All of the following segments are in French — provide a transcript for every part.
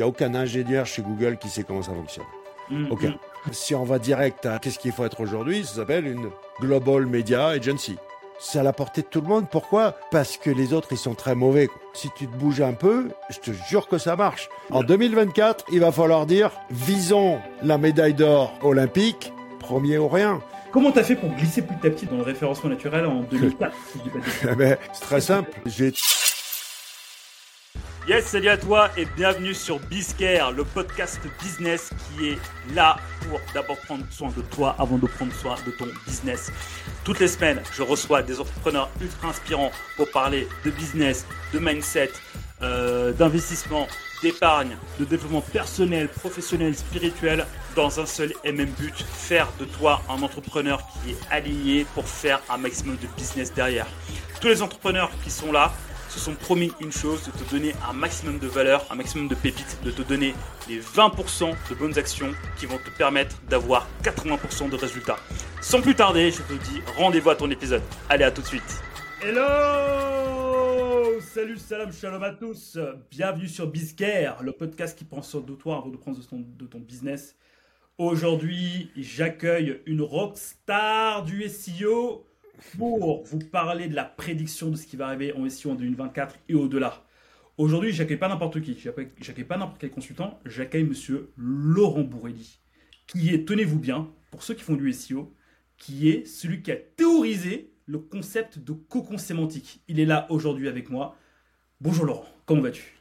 Il n'y a aucun ingénieur chez Google qui sait comment ça fonctionne. Aucun. Si on va direct à qu'est-ce qu'il faut être aujourd'hui, ça s'appelle une Global Media Agency. C'est à la portée de tout le monde. Pourquoi? Parce que les autres, ils sont très mauvais. Si tu te bouges un peu, je te jure que ça marche. En 2024, il va falloir dire, visons la médaille d'or olympique, premier ou rien. Comment t'as fait pour glisser petit à petit dans le référencement naturel en 2004 si je dis pas de bêtises Eh ben, c'est très simple. J'ai Yes, salut à toi et bienvenue sur Bizcare, le podcast business qui est là pour d'abord prendre soin de toi avant de prendre soin de ton business. Toutes les semaines, je reçois des entrepreneurs ultra inspirants pour parler de business, de mindset, euh, d'investissement, d'épargne, de développement personnel, professionnel, spirituel, dans un seul et même but, faire de toi un entrepreneur qui est aligné pour faire un maximum de business derrière. Tous les entrepreneurs qui sont là, se sont promis une chose, de te donner un maximum de valeur, un maximum de pépites, de te donner les 20% de bonnes actions qui vont te permettre d'avoir 80% de résultats. Sans plus tarder, je te dis rendez-vous à ton épisode. Allez, à tout de suite. Hello Salut, salam, shalom à tous. Bienvenue sur Bizcare, le podcast qui prend soin de toi avant de prendre soin de ton business. Aujourd'hui, j'accueille une rockstar du SEO pour vous parler de la prédiction de ce qui va arriver en SEO en 2024 et au-delà. Aujourd'hui, j'accueille pas n'importe qui, j'accueille pas n'importe quel consultant, j'accueille monsieur Laurent Bourrelli, qui est, tenez-vous bien, pour ceux qui font du SEO, qui est celui qui a théorisé le concept de cocon sémantique. Il est là aujourd'hui avec moi. Bonjour Laurent, comment vas-tu?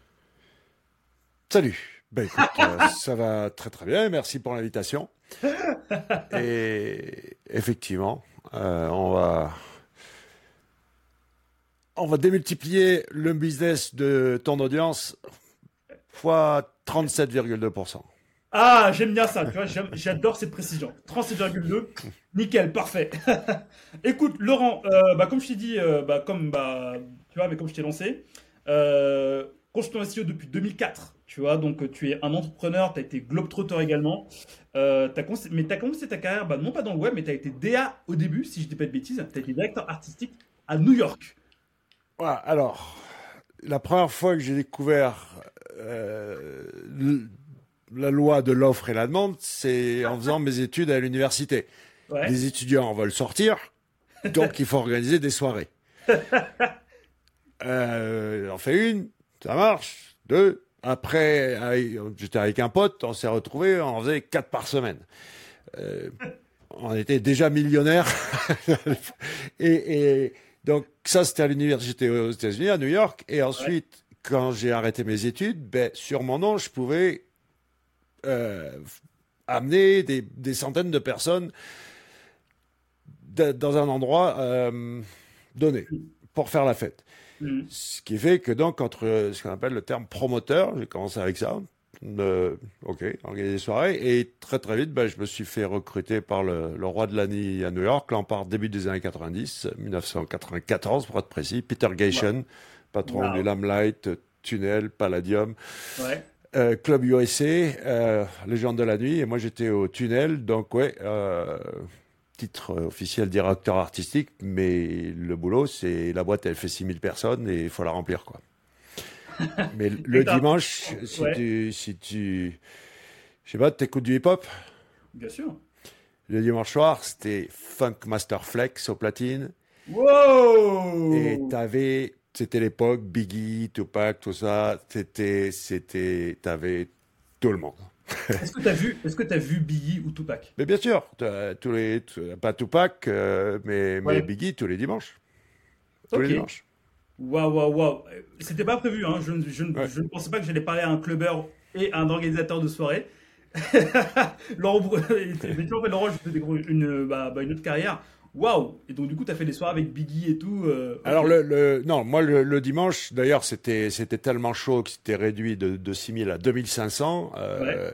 Salut. Ben euh, ça va très très bien. Merci pour l'invitation. Et effectivement, euh, on va on va démultiplier le business de ton audience fois 37,2%. Ah, j'aime bien ça, tu vois, j'adore cette précision. 37,2, nickel, parfait. Écoute, Laurent, euh, bah, comme je t'ai dit, euh, bah, comme, bah, tu vois, mais comme je t'ai lancé, euh, consultant SEO depuis 2004, tu vois, donc euh, tu es un entrepreneur, tu as été globetrotter également, euh, mais tu as commencé ta carrière, bah, non pas dans le web, mais tu as été DA au début, si je dis pas de bêtises, tu as été directeur artistique à New York. Voilà, alors, la première fois que j'ai découvert euh, la loi de l'offre et la demande, c'est en faisant mes études à l'université. Ouais. Les étudiants veulent sortir, donc il faut organiser des soirées. Euh, on fait une, ça marche. Deux, après, j'étais avec un pote, on s'est retrouvés, on faisait quatre par semaine. Euh, on était déjà millionnaires. et, donc, ça, c'était à l'université aux États-Unis, à New York. Et ensuite, quand j'ai arrêté mes études, ben, sur mon nom, je pouvais euh, amener des, centaines de personnes dans un endroit euh, donné pour faire la fête. Mhm. Ce qui fait que donc, entre euh, ce qu'on appelle le terme promoteur, j'ai commencé avec ça. Euh, ok, organiser des soirées. Et très très vite, ben, je me suis fait recruter par le, le roi de l'année à New York. Là, on part début des années 90, 1994 pour être précis. Peter Gation, patron Wow. du Lamplight, Tunnel, Palladium. Ouais. Euh, Club USA, euh, Légende de la nuit, et moi j'étais au tunnel, donc ouais, euh, titre officiel directeur artistique, mais le boulot c'est la boîte elle fait 6000 personnes et il faut la remplir quoi. Mais le dimanche, si Ouais. tu, si tu, je sais pas, t'écoutes du hip-hop, Bien sûr. le dimanche soir c'était Funk Master Flex au platine, Wow et t'avais, c'était l'époque Biggie, Tupac, tout ça, c'était, c'était, t'avais tout le monde. Est-ce que tu as vu, est-ce que t'as vu Biggie ou Tupac? Mais bien sûr, tous les, pas Tupac, euh, mais, Ouais. mais Biggie tous les dimanches. Tous les dimanches. Waouh, waouh, waouh. C'était pas prévu, hein. je, ne- je ne- Ouais. je ne pensais pas que j'allais parler à un clubbeur et à un organisateur de soirée. Laurent, mais en fait, Laurent, je fais une, bah, bah, une autre carrière. Waouh Et donc, du coup, tu as fait des soirées avec Biggie et tout. euh. Alors le, le- non, moi le, le dimanche, d'ailleurs c'était c'était tellement chaud que c'était réduit de, de 6000 à 2500. Euh,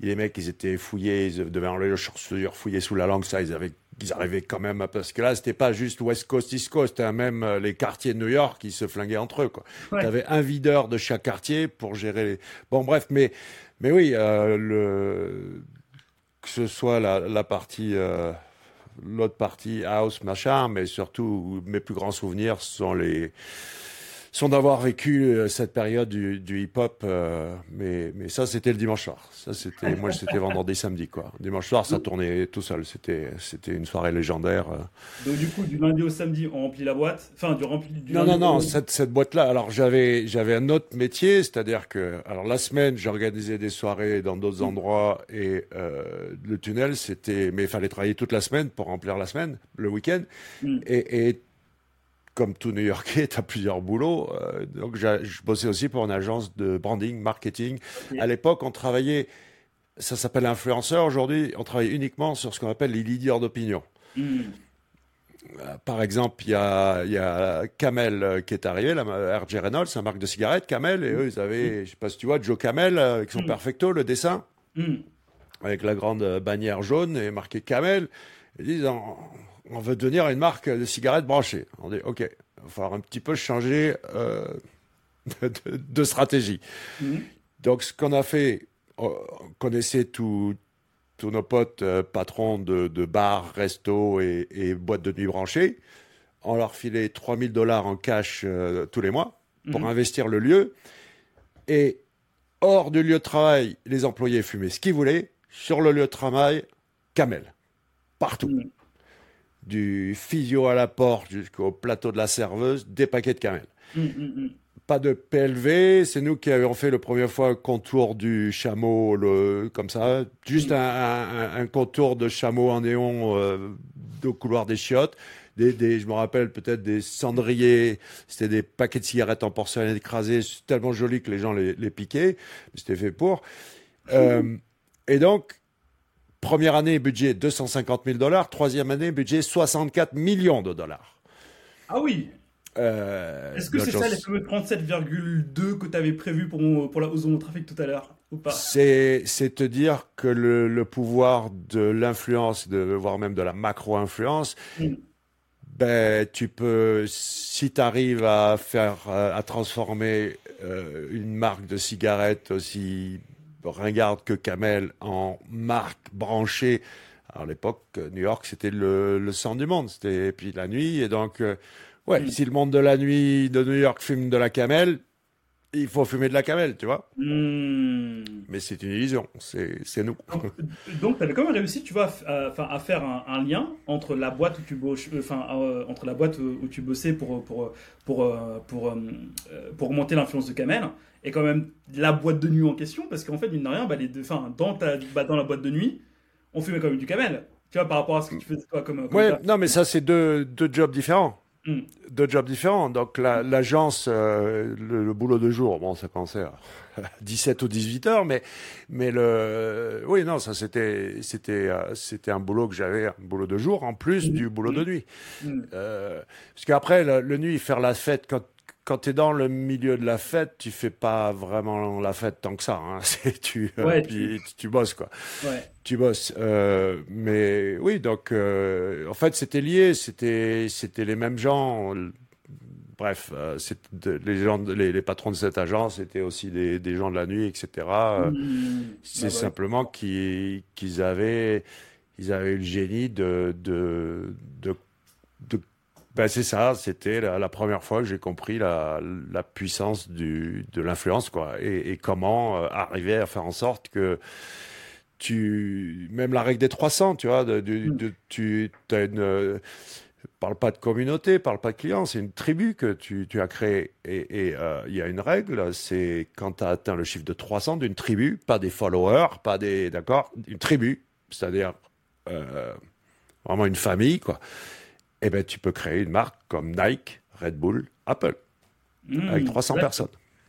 et Les mecs, ils étaient fouillés, ils devaient enlever le chaussure, fouillés sous la langue, ça, ils avaient ils arrivaient quand même à- parce que là c'était pas juste West Coast East Coast, hein, même euh, les quartiers de New York ils se flinguaient entre eux quoi. Ouais. T'avais un videur de chaque quartier pour gérer les. Bon bref, mais mais oui, euh, le que ce soit la, la partie euh, l'autre partie house machin, mais surtout mes plus grands souvenirs sont les sans d'avoir vécu euh, cette période du, du hip-hop. Euh, mais, mais ça, c'était le dimanche soir. Ça, c'était, moi, c'était vendredi, samedi, quoi. Dimanche soir, ça tournait tout seul. C'était, c'était une soirée légendaire. Euh. Donc, du coup, du lundi au samedi, on remplit la boîte? Enfin, du rempli. Du non, non, non. Cette, cette boîte-là. Alors, j'avais, j'avais un autre métier, c'est-à-dire que, alors, la semaine, j'organisais des soirées dans d'autres endroits et euh, le tunnel, c'était, mais il fallait travailler toute la semaine pour remplir la semaine, le week-end. Mm. Et, et comme tout New-Yorkais, tu as plusieurs boulots. Euh, donc, je bossais aussi pour une agence de branding, marketing. À l'époque, on travaillait, ça s'appelle influenceur. Aujourd'hui, on travaille uniquement sur ce qu'on appelle les leaders d'opinion. Hmm. Euh, par exemple, il y a, y a Camel euh, qui est arrivé, la RJ Reynolds, c'est une marque de cigarettes, Camel, et eux, ils avaient, je sais pas si tu vois, Joe Camel avec son hmm. perfecto, le dessin, hmm. avec la grande bannière jaune et marqué Camel. Ils disent, on veut devenir une marque de cigarettes branchées. On dit, OK, il va falloir un petit peu changer euh, de, stratégie. Mhm. Donc, ce qu'on a fait, on connaissait tous nos potes euh, patrons de, bars, restos et, boîtes de nuit branchées. On leur filait 3000 dollars en cash euh, tous les mois pour mhm. investir le lieu. Et hors du lieu de travail, les employés fumaient ce qu'ils voulaient. Sur le lieu de travail, camel. Partout. Mhm du physio à la porte jusqu'au plateau de la serveuse, des paquets de camel. Mm, mm, mm. Pas de PLV, c'est nous qui avions fait le première fois le contour du chameau, le, comme ça, juste un, contour de chameau en néon euh, au couloir des chiottes. Des, je me rappelle peut-être des cendriers, c'était des paquets de cigarettes en porcelaine écrasés, tellement joli que les gens les, piquaient, c'était fait pour. Euh, et donc, Première année, budget 250 000 dollars. Troisième année, budget 64 millions de dollars. Ah oui euh, Est-ce que c'est ça les 37,2 que tu avais prévu pour, pour la hausse de mon trafic tout à l'heure ou pas? C'est te dire que le, pouvoir de l'influence, voire même de la macro-influence, mm. ben, tu peux, si tu arrives à faire, à transformer euh, une marque de cigarettes aussi ringarde que Camel en marque branchée. à l'époque, New York, c'était le, le centre du monde. C'était puis la nuit. Et donc, euh, ouais, si le monde de la nuit de New York fume de la Camel, il faut fumer de la camel, tu vois. Mm. Mais c'est une illusion, c'est nous. Donc, tu avais quand même réussi, tu vois, à, à faire un, lien entre la boîte où tu bosses, euh, enfin, euh, entre la boîte où tu bossais pour, pour, pour, pour, pour augmenter l'influence de camel et quand même la boîte de nuit en question, parce qu'en fait, il n'a rien, bah, les deux, dans, ta, bah, dans la boîte de nuit, on fumait quand même du camel. Tu vois, par rapport à ce que tu faisais quoi comme. ouais, non, mais ça, c'est deux, deux jobs différents. Hmm. Deux jobs différents. Donc, l'agence, euh, le, boulot de jour, bon, ça commençait à 17 ou 18 heures, mais, mais le. Oui, non, ça, c'était, c'était, euh, c'était un boulot que j'avais, un boulot de jour, en plus hmm. du boulot de hmm. nuit. Euh, parce qu'après, le, le, nuit, faire la fête quand quand tu es dans le milieu de la fête, tu fais pas vraiment la fête tant que ça. Hein. tu, euh, tu... bosses quoi. Tu bosses. Euh, mais oui, donc euh, en fait c'était lié, c'était c'était les mêmes gens. Bref, les gens, les, patrons de cette agence étaient aussi des, gens de la nuit, etc. Mmh. C'est bah simplement qu'ils avaient ils avaient eu le génie de, de, de ben, c'est ça, c'était la, première fois que j'ai compris la, puissance du, de l'influence, quoi, et, comment euh, arriver à faire en sorte que tu, même la règle des 300, tu vois, de, mm. tu as une, euh, parle pas de communauté, parle pas de clients, c'est une tribu que tu, as créée. Et euh, il y a une règle, c'est quand tu as atteint le chiffre de 300 d'une tribu, pas des followers, pas des, d'accord, une tribu, c'est-à-dire vraiment une famille, quoi eh ben, tu peux créer une marque comme Nike, Red Bull, Apple, hmm. avec 300 personnes.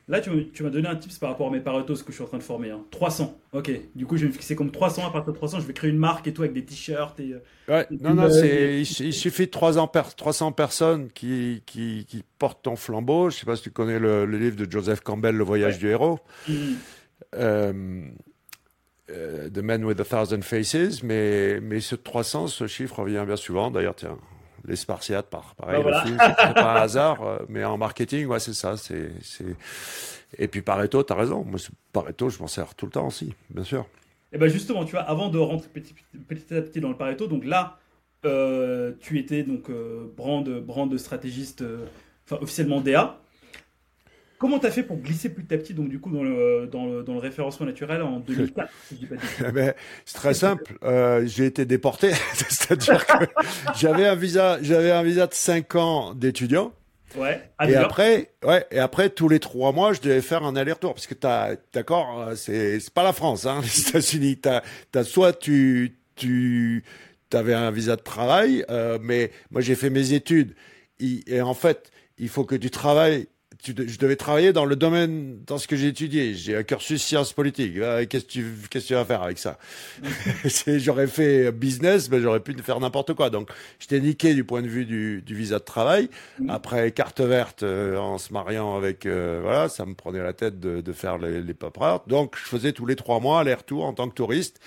Là, tu, m'as donné un tips par rapport à mes Paretos que je suis en train de former. 300. Hein. Ok. Du coup, je vais me fixer comme 300. À partir de 300, je vais créer une marque et tout avec des t-shirts. Et, euh, ouais. non, non, il, suffit de 300, personnes qui, qui, portent ton flambeau. Je ne sais pas si tu connais le, livre de Joseph Campbell, Le voyage du héros. Hmm. Euh, euh, The Man with a Thousand Faces. Mais, mais ce 300, ce chiffre revient bien souvent. D'ailleurs, tiens, les Spartiates, par, pareil, bah, c'est pas un hasard, euh, mais en marketing, ouais, c'est ça. C'est, Et puis Pareto, tu as raison. Moi, Pareto, je m'en sers tout le temps aussi, bien sûr. Et ben justement, tu vois, avant de rentrer petit, petit à petit dans le Pareto, donc là, euh, tu étais donc euh, brand, brand stratégiste, enfin officiellement DA. Comment tu as fait pour glisser petit à petit, donc du coup, dans le, dans le, dans le référencement naturel en 2004 eh ben, C'est très simple. Euh, j'ai été déporté, c'est-à-dire que j'avais un visa, j'avais un visa de 5 ans d'étudiant. Ouais. Et après, ouais, et après tous les trois mois, je devais faire un aller-retour parce que t'as, d'accord, euh, c'est c'est pas la France, hein, les États-Unis. T'as, t'as soit tu tu t'avais un visa de travail, euh, mais moi j'ai fait mes études et en fait, il faut que tu travailles je devais travailler dans le domaine, dans ce que j'ai étudié. J'ai un cursus sciences politiques. Euh, qu'est-ce que tu, qu'est-ce que tu vas faire avec ça? J'aurais fait business, mais j'aurais pu faire n'importe quoi. Donc, j'étais niqué du point de vue du, du visa de travail. Après, carte verte, euh, en se mariant avec, euh, voilà, ça me prenait la tête de, de faire les, les Donc, je faisais tous les trois mois aller-retour en tant que touriste.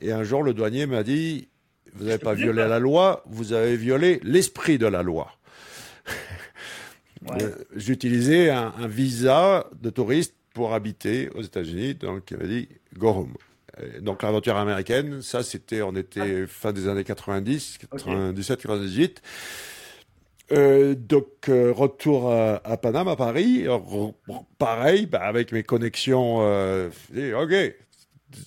Et un jour, le douanier m'a dit, vous n'avez pas violé la loi, vous avez violé l'esprit de la loi. Euh, j'utilisais un, un, visa de touriste pour habiter aux États-Unis, donc il avait dit go home. donc l'aventure américaine, ça c'était, on était ah. fin des années 90, 97, 98. Euh, donc euh, retour à, à, Paname, à Paris, pareil, bah, avec mes connexions, euh, ok,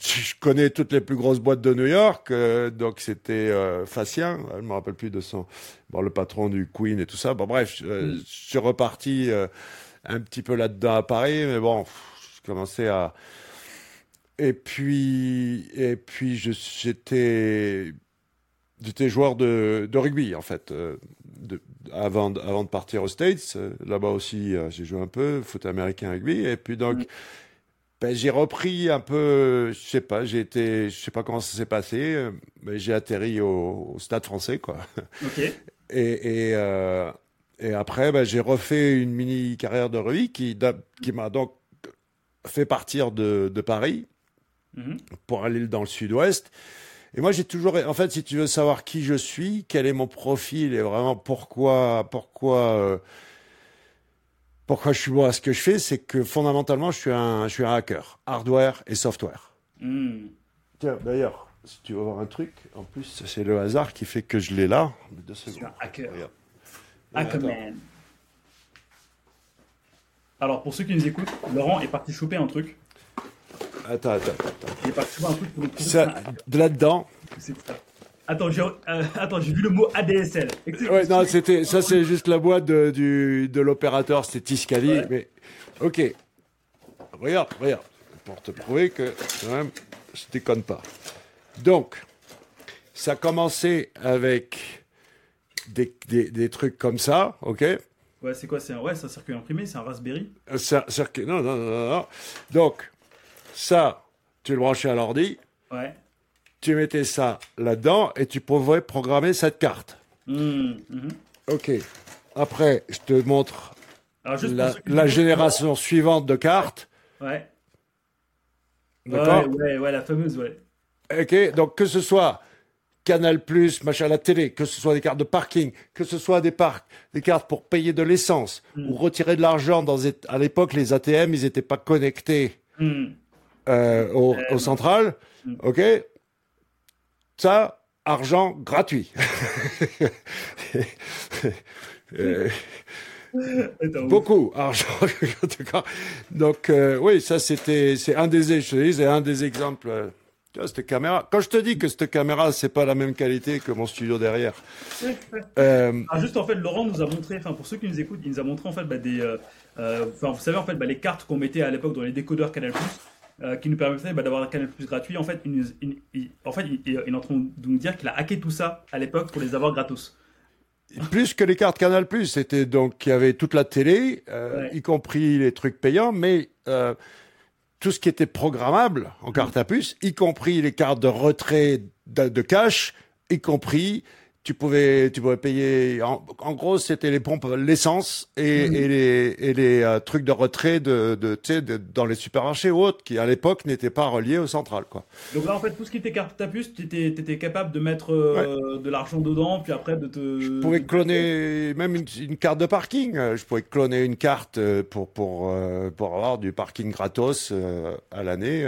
je connais toutes les plus grosses boîtes de New York, euh, donc c'était euh, Facien, je me rappelle plus de son, bon, le patron du Queen et tout ça. Bon bref, je, mm. suis reparti euh, un petit peu là-dedans à Paris, mais bon, je commençais à et puis et puis j'étais j'étais joueur de, de rugby en fait. De, avant, avant de partir aux States, là-bas aussi j'ai joué un peu foot américain rugby et puis donc mm ben, j'ai repris un peu, je sais pas, j'ai été, je sais pas comment ça s'est passé, mais j'ai atterri au, Stade Français, quoi. Ok. Et, et, euh, et après, ben, j'ai refait une mini carrière de rugby qui, qui m'a donc fait partir de, de Paris mm-hmm. pour aller dans le Sud-Ouest. Et moi, j'ai toujours, en fait, si tu veux savoir qui je suis, quel est mon profil et vraiment pourquoi, pourquoi. Euh, pourquoi je suis bon à ce que je fais, c'est que fondamentalement, je suis un, je suis un hacker, hardware et software. Hmm. Tiens, d'ailleurs, si tu veux voir un truc, en plus, c'est le hasard qui fait que je l'ai là. Je suis un hacker. Hackerman. Alors, pour ceux qui nous écoutent, Laurent est parti choper un truc. Attends, attends, attends. Il est parti choper un truc pour nous De là-dedans. C'est ça. Attends, j'ai euh, vu le mot ADSL. Ouais, non, c'était ça, c'est juste la boîte de, du, de l'opérateur, c'était Tiscali. Mais ok, regarde, regarde, pour te prouver que quand même, je déconne pas. Donc, ça a commencé avec des, des, des trucs comme ça, ok? Ouais, c'est quoi C'est un, ouais, c'est un circuit imprimé, c'est un Raspberry? Un circuit, non, non, non, non. Donc, ça, tu le branchais à l'ordi. Ouais tu mettais ça là-dedans et tu pouvais programmer cette carte. Mmh, mmh. Ok. Après, je te montre la, génération suivante de cartes. Ouais. D'accord ouais, ouais, la fameuse, ouais. Ok, donc que ce soit Canal+, machin, la télé, que ce soit des cartes de parking, que ce soit des parcs, des cartes pour payer de l'essence mmh. ou retirer de l'argent dans à l'époque les ATM, ils n'étaient pas connectés euh, au, au, central. Ok, ça, argent gratuit. Euh, beaucoup argent. Donc euh, oui, ça c'était c'est un des c'est un des exemples. Euh, cette caméra. Quand je te dis que cette caméra c'est pas la même qualité que mon studio derrière. Ah, juste en fait, Laurent nous a montré, enfin pour ceux qui nous écoutent, il nous a montré en fait bah, des, enfin vous savez en fait bah, les cartes qu'on mettait à l'époque dans les décodeurs Canal+. Euh, qui nous permettait bah, d'avoir un canal plus gratuit. En fait, en fait, il, est en train de nous dire qu'il a hacké tout ça à l'époque pour les avoir gratos. Plus que les cartes Canal Plus, c'était donc il y avait toute la télé, euh, y compris les trucs payants, mais euh, tout ce qui était programmable en carte à puce, y compris les cartes de retrait de, de cash, y compris tu pouvais, tu pouvais payer. En, gros, c'était les pompes, l'essence et, mhm. et, les, et les euh, trucs de retrait de, de, de, dans les supermarchés ou autres, qui à l'époque n'étaient pas reliés au central, quoi. Donc là, en fait, tout ce qui était carte à puce, tu étais, capable de mettre euh, de l'argent dedans, puis après de te. Je pouvais cloner même une, une, carte de parking. Je pouvais cloner une carte pour pour pour avoir du parking gratos euh, à l'année.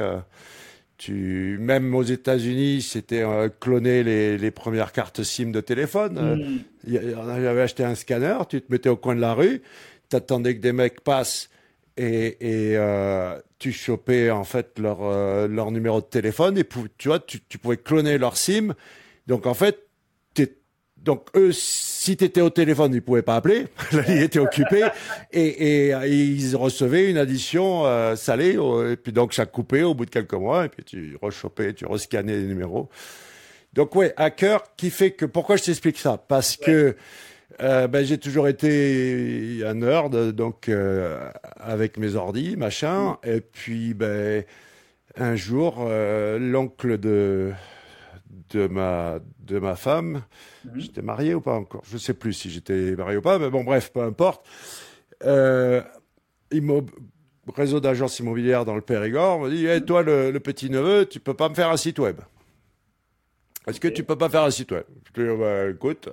Tu, même aux États-Unis, c'était euh, cloner les, les, premières cartes SIM de téléphone. Euh, mm. on avait acheté un scanner, tu te mettais au coin de la rue, t'attendais que des mecs passent et, euh, tu chopais en fait leur, euh, leur numéro de téléphone et tu vois, tu, tu, pouvais cloner leur SIM. Donc en fait, donc eux, si tu étais au téléphone, ils pouvaient pas appeler, la ligne était occupée, et, et, ils recevaient une addition euh, salée, et puis donc ça coupait au bout de quelques mois, et puis tu rechopais, tu rescannais les numéros. Donc ouais, hacker qui fait que pourquoi je t'explique ça? Parce que euh, ben, j'ai toujours été un nerd, donc euh, avec mes ordis, machin. Et puis, ben, un jour, euh, l'oncle de de ma de ma femme, mhm. j'étais marié ou pas encore Je sais plus si j'étais marié ou pas, mais bon, bref, peu importe. réseau d'agences immobilières dans le Périgord me dit hey, toi le, petit neveu, tu peux pas me faire un site web Est-ce que tu peux pas faire un site web? Je dis bah, écoute.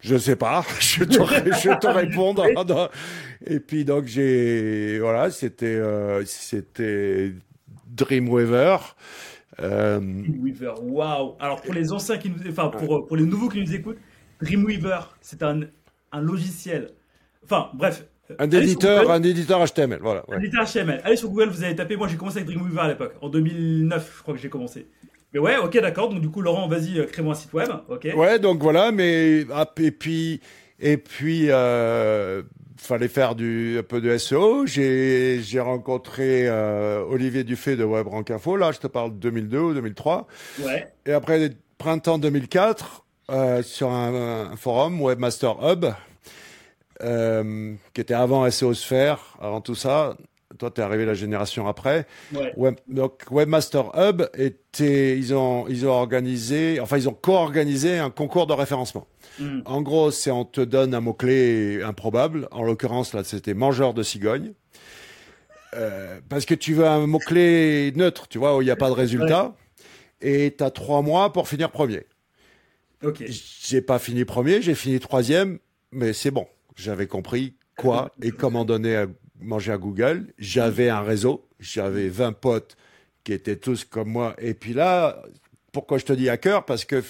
Je sais pas, je te, je te répondre. Et puis donc j'ai voilà, c'était euh, c'était Dreamweaver. Euh... Dreamweaver, waouh Alors pour les anciens qui nous, enfin pour pour les nouveaux qui nous écoutent, Dreamweaver, c'est un un logiciel. Enfin bref. Un éditeur, un éditeur HTML, voilà. Un éditeur HTML. Allez sur Google, vous allez taper. Moi, j'ai commencé avec Dreamweaver à l'époque, en 2009, je crois que j'ai commencé. Mais ouais, ok, d'accord. Donc du coup, Laurent, vas-y, euh, crée-moi un site web. Ok. Ouais, donc voilà. Mais ah, et puis et puis euh, fallait faire du un peu de SEO. J'ai j'ai rencontré euh, Olivier Dufay de WebRank Info. Là, je te parle de 2002 ou 2003. Ouais. Et après printemps 2004 euh, sur un, un, forum Webmaster Hub. Euh, qui était avant SEO Sphere, avant tout ça, toi, tu es arrivé la génération après. donc, Webmaster Hub était, ils ont, ils ont organisé, enfin, ils ont co-organisé un concours de référencement. Hmm. En gros, c'est on te donne un mot-clé improbable. En l'occurrence, là, c'était mangeur de cigogne. Euh, parce que tu veux un mot-clé neutre, tu vois, où il n'y a pas de résultat. Et tu as trois mois pour finir premier. Ok. J'ai pas fini premier, j'ai fini troisième, mais c'est bon. J'avais compris quoi et comment donner à manger à Google. J'avais un réseau, j'avais 20 potes qui étaient tous comme moi. Et puis là, pourquoi je te dis hacker Parce que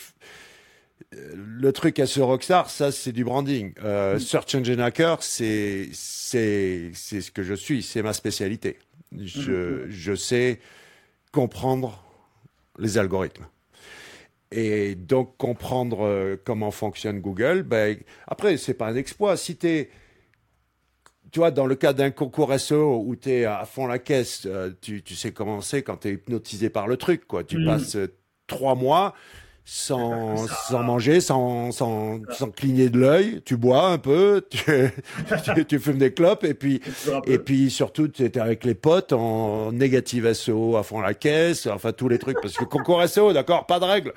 le truc à ce Rockstar, ça c'est du branding. Euh. Search Engine Hacker, c'est c'est c'est ce que je suis, c'est ma spécialité. Je, mm. je sais comprendre les algorithmes. Et donc comprendre euh, comment fonctionne Google, ben, après, c'est pas un exploit. Si tu es tu vois, dans le cas d'un concours SEO où tu es à fond la caisse, euh, tu, tu sais comment c'est quand tu es hypnotisé par le truc, quoi. Tu mm. passes trois mois sans, sans manger, sans, sans, sans cligner de l'œil, tu bois un peu, tu, tu, fumes des clopes et puis et puis surtout tu étais avec les potes en négative SEO à fond la caisse, enfin tous les trucs parce que concours SEO, d'accord, pas de règles.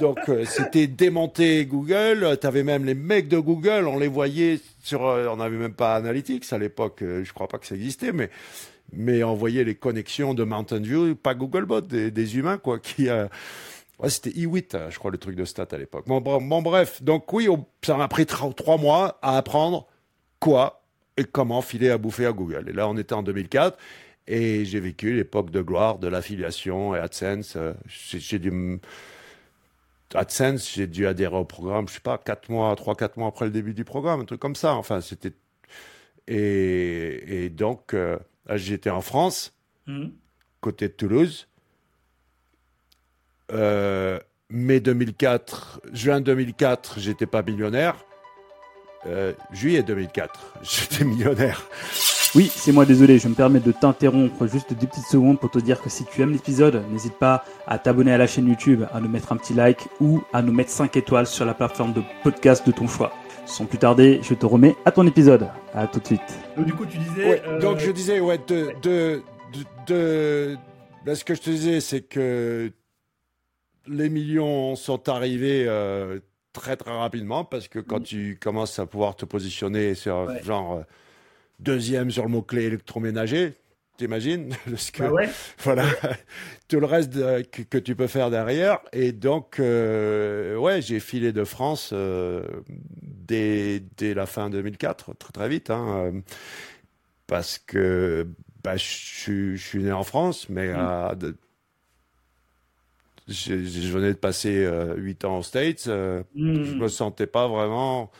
Donc euh, c'était démonter Google, tu avais même les mecs de Google, on les voyait sur euh, on n'avait même pas Analytics à l'époque, euh, je crois pas que ça existait mais mais on voyait les connexions de Mountain View, pas Googlebot, des, des humains quoi qui Ouais, c'était i8, euh, je crois, le truc de stats à l'époque. Bon, bon, bref, donc oui, ça m'a pris trois mois à apprendre quoi et comment filer à bouffer à Google. Et là, on était en 2004 et j'ai vécu l'époque de gloire de l'affiliation et AdSense. Euh, j'ai dû AdSense, j'ai dû adhérer au programme, je sais pas, quatre mois, trois, quatre mois après le début du programme, un truc comme ça. Enfin, c'était et, et donc euh, j'étais en France, mmh. côté de Toulouse euh, mai 2004, juin 2004, j'étais pas millionnaire. Euh, juillet 2004, j'étais millionnaire. Oui, c'est moi, désolé, je me permets de t'interrompre juste deux petites secondes pour te dire que si tu aimes l'épisode, n'hésite pas à t'abonner à la chaîne YouTube, à nous mettre un petit like ou à nous mettre 5 étoiles sur la plateforme de podcast de ton choix. Sans plus tarder, je te remets à ton épisode. À tout de suite. Donc du coup, tu disais... Euh, donc je disais, ouais, de... de, de, ben, ce que je te disais, c'est que les millions sont arrivés euh, très très rapidement parce que quand mm. tu commences à pouvoir te positionner sur genre euh, deuxième sur le mot-clé électroménager, t'imagines que ah ouais. voilà tout le reste que, tu peux faire derrière et donc euh, ouais j'ai filé de France dès, dès la fin 2004 très très vite hein, parce que bah, je, suis né en France mais mm. à, je, venais de passer euh, huit ans aux States. Euh, hmm. Je me sentais pas vraiment.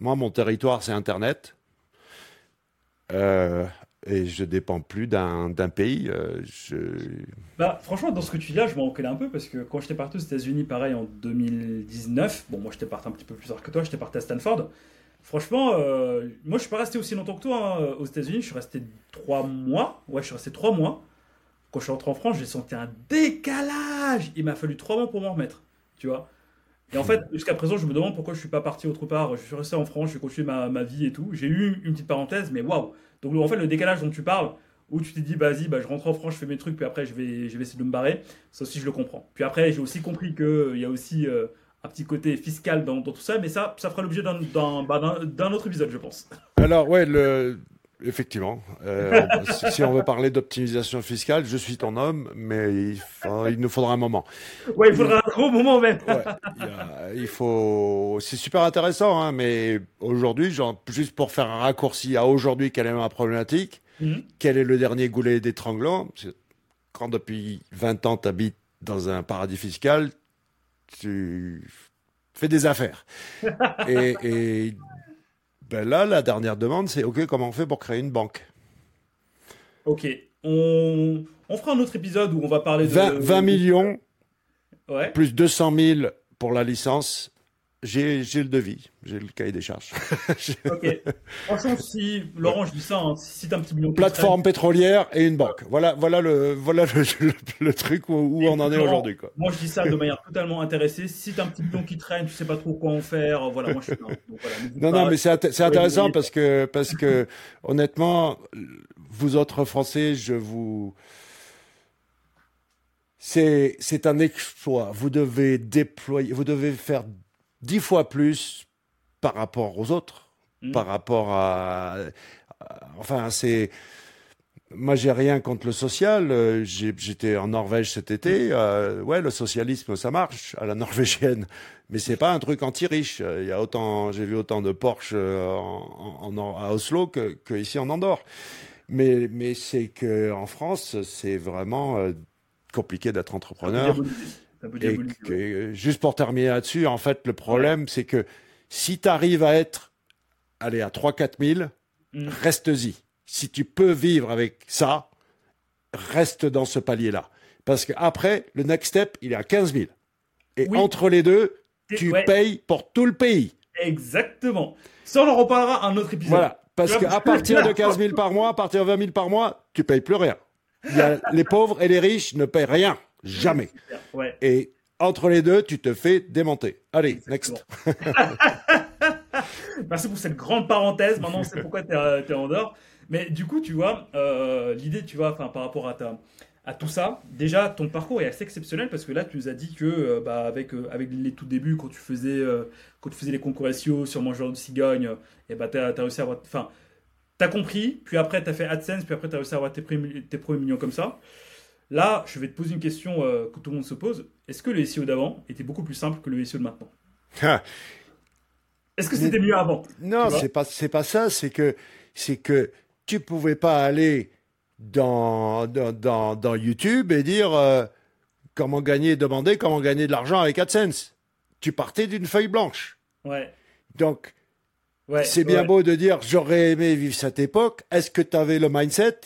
Moi, mon territoire, c'est Internet. et je dépends plus d'un pays. je... bah, franchement, dans ce que tu dis là, je m'en reconnais un peu parce que quand j'étais parti aux États-Unis, pareil en 2019, bon, moi j'étais parti un petit peu plus tard que toi, j'étais parti à Stanford. Franchement, moi je suis pas resté aussi longtemps que toi hein, aux États-Unis, je suis resté trois mois. Ouais, je suis resté trois mois. Quand je suis rentré en France, j'ai senti un décalage. Il m'a fallu trois mois pour m'en remettre, tu vois. Et en fait, jusqu'à présent, je me demande pourquoi je suis pas parti autre part. Je suis resté en France, j'ai continué ma, ma, vie et tout. J'ai eu une petite parenthèse, mais waouh. Donc en fait, le décalage dont tu parles, où tu t'es dit, vas-y, bah, je rentre en France, je fais mes trucs, puis après, je vais, je vais essayer de me barrer. Ça aussi, je le comprends. Puis après, j'ai aussi compris qu'il y a aussi euh, un petit côté fiscal dans, dans, tout ça, mais ça, ça fera l'objet d'un bah, autre épisode, je pense. Alors, ouais, le, Effectivement. Euh, si on veut parler d'optimisation fiscale, je suis ton homme, mais il, il nous faudra un moment. Ouais, il faudra un gros moment même. il, faut. C'est super intéressant, hein, mais aujourd'hui, juste pour faire un raccourci à aujourd'hui, quelle est ma problématique? Mhm. Quel est le dernier goulet d'étranglant? Quand depuis 20 ans, tu habites dans un paradis fiscal, tu fais des affaires. et, et ben là, la dernière demande, c'est OK, comment on fait pour créer une banque? Ok. On, on fera un autre épisode où on va parler de. 20, millions, ouais. plus 200 000 pour la licence j'ai, le devis, j'ai le cahier des charges. ok. Franchement, si, Laurent, je dis ça, hein, si t'as un petit million. Plateforme pétrolière et une banque. Voilà, voilà le, voilà le, truc où, on en est aujourd'hui. Moi, je dis ça de manière totalement intéressée. Si t'as un petit million qui traîne, tu sais pas trop quoi en faire, voilà, moi, je suis non, non, mais c'est, intéressant parce que, parce que, honnêtement, vous autres Français, je vous, c'est, c'est un exploit. Vous devez déployer, vous devez faire dix fois plus par rapport aux autres, mm. par rapport à, enfin c'est moi, j'ai rien contre le social. Euh, j'étais en Norvège cet été. Euh, ouais, le socialisme, ça marche à la norvégienne, mais c'est pas un truc anti-riche. Il y a autant, j'ai vu autant de Porsche euh, en, à Oslo que, que, ici en Andorre. Mais, mais c'est que en France, c'est vraiment compliqué d'être entrepreneur. Et juste pour terminer là-dessus, en fait, le problème, c'est que si tu arrives à être, allez, à 3-4 000, mm. reste-y. Si tu peux vivre avec ça, reste dans ce palier-là. Parce qu'après, le next step, il est à 15 000. Et entre les deux, tu payes pour tout le pays. Exactement. Ça, on en reparlera un autre épisode. Voilà. Parce qu'à partir de 15 000 par mois, à partir de 20 000 par mois, tu payes plus rien. les pauvres et les riches ne payent rien. Jamais. Et entre les deux, tu te fais démonter. Allez, next. Merci pour cette grande parenthèse. Maintenant, on sait pourquoi tu es, en dehors. Mais du coup, tu vois, euh, l'idée, tu vois, par rapport à, ta, à tout ça, déjà, ton parcours est assez exceptionnel parce que là, tu nous as dit que, euh, bah, avec, euh, avec les tout débuts, quand tu faisais, quand tu faisais les concours SEO sur Mangeur de Cigogne, et bah, tu as, réussi à avoir. Enfin, tu as compris, puis après, tu as fait AdSense, puis après, tu as réussi à avoir tes, tes premiers millions comme ça. Là, je vais te poser une question euh, que tout le monde se pose. Est-ce que le SEO d'avant était beaucoup plus simple que le SEO de maintenant? Ah. Est-ce que c'était mieux avant? Non, c'est pas c'est pas ça. C'est que c'est que tu pouvais pas aller dans dans, dans, YouTube et dire euh, comment gagner, demander comment gagner de l'argent avec AdSense. Tu partais d'une feuille blanche. Ouais. Donc c'est bien beau de dire j'aurais aimé vivre cette époque. Est-ce que tu avais le mindset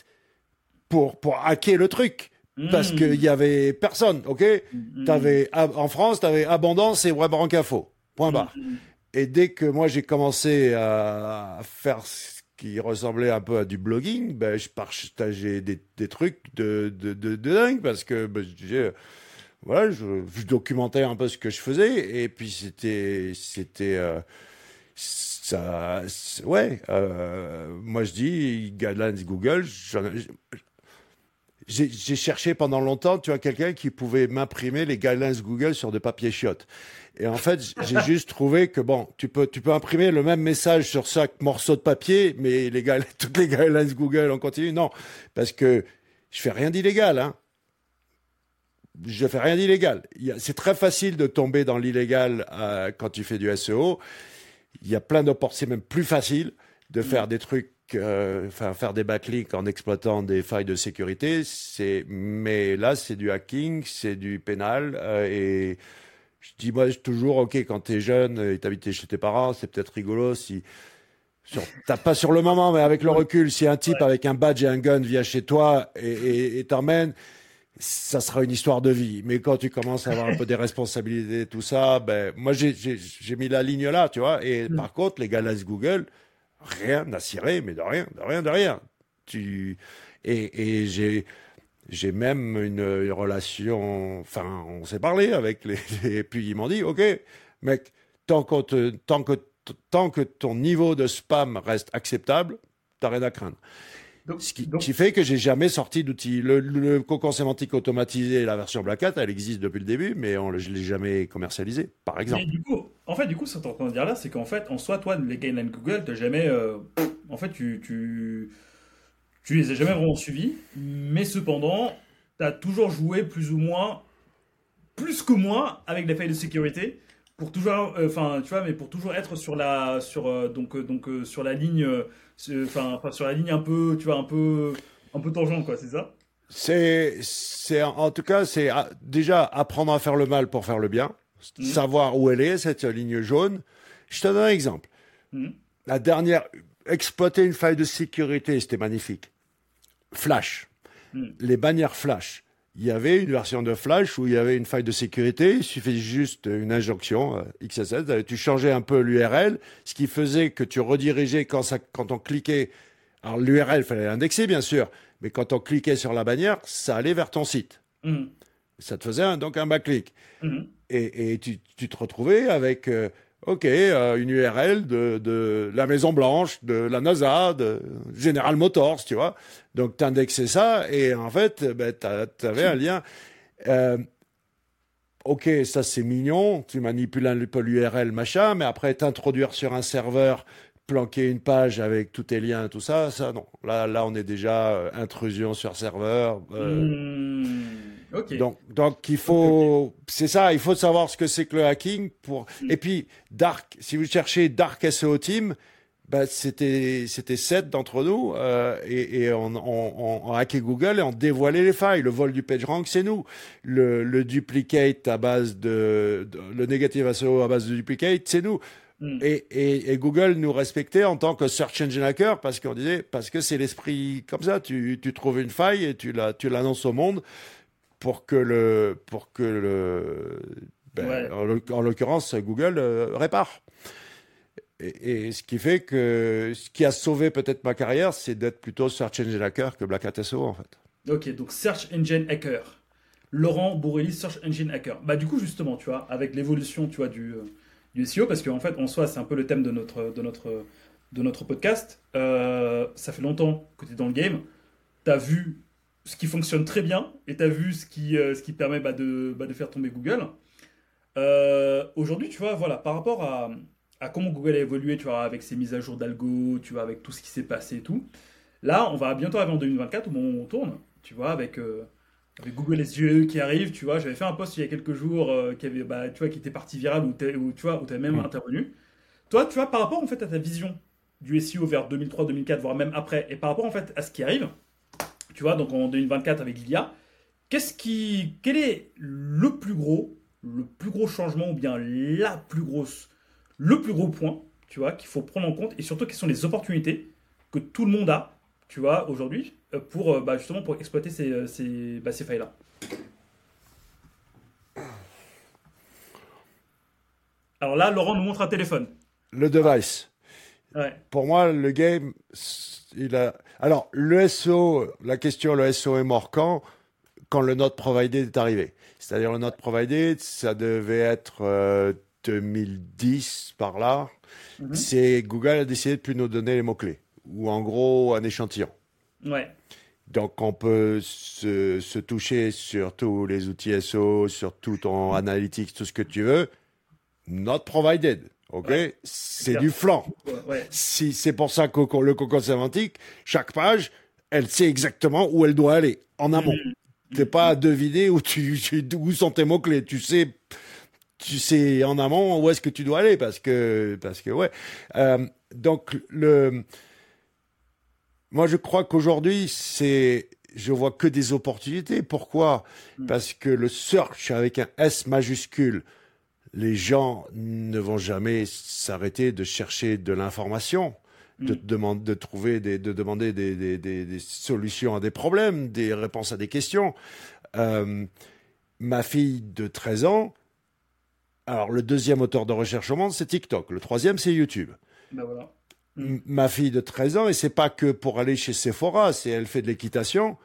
pour pour hacker le truc? Parce qu'il y avait personne, ok mm. T'avais en France, tu avais abondance et web info, point barre. Mm. Et dès que moi j'ai commencé à faire ce qui ressemblait un peu à du blogging, ben je partageais des, des trucs de, de, de, dingue parce que ben, je disais voilà, je, je, documentais un peu ce que je faisais et puis c'était c'était euh, ça ouais euh, moi je dis guidelines Google j'ai cherché pendant longtemps, tu vois, quelqu'un qui pouvait m'imprimer les guidelines Google sur des papiers chiottes. Et en fait, j'ai juste trouvé que bon, tu peux, tu peux imprimer le même message sur chaque morceau de papier, mais les toutes les guidelines Google, on continue. Non, parce que je fais rien d'illégal, hein. Je fais rien d'illégal. C'est très facile de tomber dans l'illégal euh, quand tu fais du SEO. Il y a plein d'opportunités, même plus facile de faire des trucs enfin, faire des backlinks en exploitant des failles de sécurité, c'est, mais là, c'est du hacking, c'est du pénal, euh, et je dis moi toujours, ok, quand tu es jeune et t'habites chez tes parents, c'est peut-être rigolo si T'as pas sur le moment, mais avec le recul, si un type avec un badge et un gun vient chez toi et t'emmène, ça sera une histoire de vie. Mais quand tu commences à avoir un peu des responsabilités, tout ça, ben moi j'ai mis la ligne là, tu vois. Et mm. par contre, les gars Google, rien à cirer, mais de rien, de rien, de rien. Tu et, et j'ai j'ai même une, relation, enfin, on s'est parlé avec les, et puis ils m'ont dit, ok, mec, tant, tant, que, tant que ton niveau de spam reste acceptable, t'as rien à craindre. Ce qui, fait que j'ai jamais sorti d'outil. Le, le, cocon sémantique automatisé, la version Black Hat, elle existe depuis le début, mais on, je l'ai jamais commercialisé, par exemple. du coup, en fait, du coup, ce que tu en dire là, c'est qu'en fait, en soi, toi, les guidelines Google, t'as jamais, euh, en fait, tu, tu, tu les as jamais vraiment suivis, mais cependant, tu as toujours joué plus ou moins, plus que moi, avec les failles de sécurité pour toujours, euh, enfin, tu vois, mais pour toujours être sur la, sur euh, donc donc sur la ligne enfin, sur la ligne un peu, tu vois, un peu, un peu tangent, quoi, c'est ça? C'est, c'est, en tout cas, c'est ah, déjà apprendre à faire le mal pour faire le bien, mmh. savoir où elle est, cette ligne jaune. Je te donne un exemple. Mmh. La dernière, exploiter une faille de sécurité, c'était magnifique. Flash. Mmh. Les bannières Flash il y avait une version de Flash où il y avait une faille de sécurité. Il suffisait juste une injonction euh, XSS. Tu changeais un peu l'URL, ce qui faisait que tu redirigeais quand, ça, quand on cliquait. Alors l'URL, fallait l'indexer bien sûr, mais quand on cliquait sur la bannière, ça allait vers ton site. Mmh. Ça te faisait donc un backlink. Mmh. Et, et tu, tu, te retrouvais avec euh, OK, euh, une URL de, de, la Maison Blanche, de la NASA, de General Motors, tu vois. Donc, tu indexais ça et en fait, ben, tu avais un lien. Euh, OK, ça c'est mignon, tu manipules un peu l'URL, machin, mais après t'introduire sur un serveur, planquer une page avec tous tes liens, tout ça, ça non. Là, là on est déjà euh, intrusion sur serveur. Euh, Donc, donc il faut, c'est ça, il faut savoir ce que c'est que le hacking pour. Et puis Dark, si vous cherchez Dark SEO Team, bah, c'était c'était sept d'entre nous euh, et, et on, on, on, hackait Google et on dévoilait les failles. Le vol du PageRank, c'est nous. Le, le duplicate à base de, le négatif SEO à base de duplicate, c'est nous. Hmm. Et, et, et, Google nous respectait en tant que search engine hacker parce qu'on disait parce que c'est l'esprit comme ça. Tu, tu trouves une faille et tu la tu l'annonces au monde pour que le, pour que le, ben, en l'occurrence, Google euh, répare. Et, ce qui fait que ce qui a sauvé peut-être ma carrière, c'est d'être plutôt Search Engine Hacker que Black Hat SEO en fait. Ok, donc Search Engine Hacker. Laurent Bourrelli, Search Engine Hacker. Bah du coup justement, tu vois, avec l'évolution, tu vois, du, euh, du SEO, parce qu'en fait, en soi, c'est un peu le thème de notre, de notre, de notre podcast. Euh, ça fait longtemps que tu es dans le game. Tu as vu ce qui fonctionne très bien et tu as vu ce qui, euh, ce qui permet bah, de, bah, de, faire tomber Google. Euh, aujourd'hui, tu vois, voilà, par rapport à, à, comment Google a évolué, tu vois, avec ses mises à jour d'algo, tu vois, avec tout ce qui s'est passé et tout. Là, on va bientôt arriver en 2024 au moment où on tourne, tu vois, avec, euh, avec Google SEO qui arrive, tu vois. J'avais fait un post il y a quelques jours qui, avait, bah, tu vois, qui était parti viral où, tu vois, où tu même intervenu. Toi, tu vois, par rapport en fait à ta vision du SEO vers 2003-2004, voire même après, et par rapport en fait à ce qui arrive, tu vois, donc en 2024 avec l'IA. Qu'est-ce qui, quel est le plus gros, le plus gros changement ou bien la plus grosse, le plus gros point, tu vois, qu'il faut prendre en compte et surtout quelles sont les opportunités que tout le monde a, tu vois, aujourd'hui euh, pour euh, bah, justement pour exploiter ces, euh, ces, bah, ces failles-là? Alors là, Laurent nous montre un téléphone. Le device. Ouais. Pour moi, le game, il a. Alors, le SO, la question, le SO est mort quand? Quand le Node Provided est arrivé. C'est-à-dire, le Node Provided, ça devait être 2010 euh, par là. Mhm. C'est Google a décidé de plus nous donner les mots-clés, ou en gros, un échantillon. Ouais. Donc, on peut se, se, toucher sur tous les outils SO, sur tout ton analytics, tout ce que tu veux. Not provided. Ok, c'est du flanc. Si c'est pour ça que le cocon sémantique, chaque page, elle sait exactement où elle doit aller en amont. Mm-hmm. T'es pas à deviner où tu, où sont tes mots clés. Tu sais, tu sais en amont où est-ce que tu dois aller parce que parce que ouais. Euh, donc le, moi je crois qu'aujourd'hui c'est je vois que des opportunités. Pourquoi? Mm. Parce que le search avec un S majuscule, les gens ne vont jamais s'arrêter de chercher de l'information. de, demander, de trouver des, de demander des, des, des, solutions à des problèmes, des réponses à des questions. Euh, ma fille de 13 ans, alors le deuxième moteur de recherche au monde, c'est TikTok. Le troisième, c'est YouTube. Ben voilà. Ma fille de 13 ans, et c'est pas que pour aller chez Sephora, c'est elle fait de l'équitation.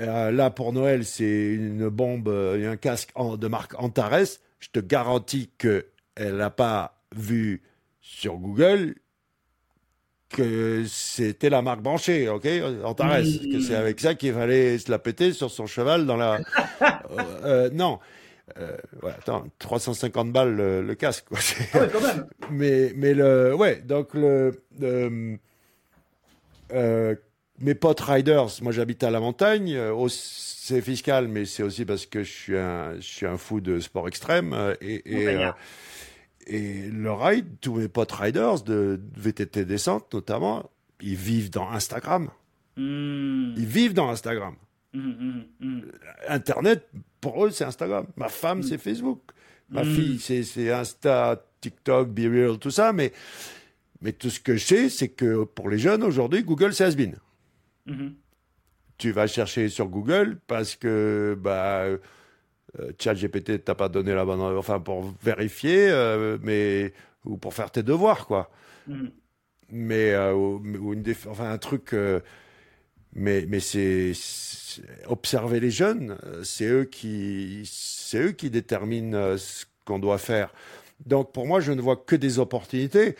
Euh, là, pour Noël, c'est une bombe, euh, un casque de marque Antares. Je te garantis qu'elle n'a pas vu sur Google que c'était la marque branchée, ok, Antares, que c'est avec ça qu'il fallait se la péter sur son cheval dans la. Euh, non. voilà, attends, 350 balles le, casque. Quoi. Ah quand même. Mais, mais le, ouais, donc le, mes potes riders, moi j'habite à la montagne, euh, c'est fiscal, mais c'est aussi parce que je suis un, je suis un fou de sport extrême. Euh, et, et, euh, et, le ride, tous mes potes riders de VTT descente notamment, ils vivent dans Instagram. Hmm. Ils vivent dans Instagram. Hmm, hmm, Internet, pour eux, c'est Instagram. Ma femme, c'est Facebook. Ma fille, c'est Insta, TikTok, Be Real, tout ça. Mais, mais tout ce que je sais, c'est que pour les jeunes aujourd'hui, Google, c'est has Mhm. Tu vas chercher sur Google parce que bah, euh, ChatGPT t'a pas donné la bonne, enfin pour vérifier, euh, mais ou pour faire tes devoirs quoi. Mhm. Mais euh, ou, une enfin un truc, mais mais c'est observer les jeunes, c'est eux qui c'est eux qui déterminent ce qu'on doit faire. Donc pour moi, je ne vois que des opportunités.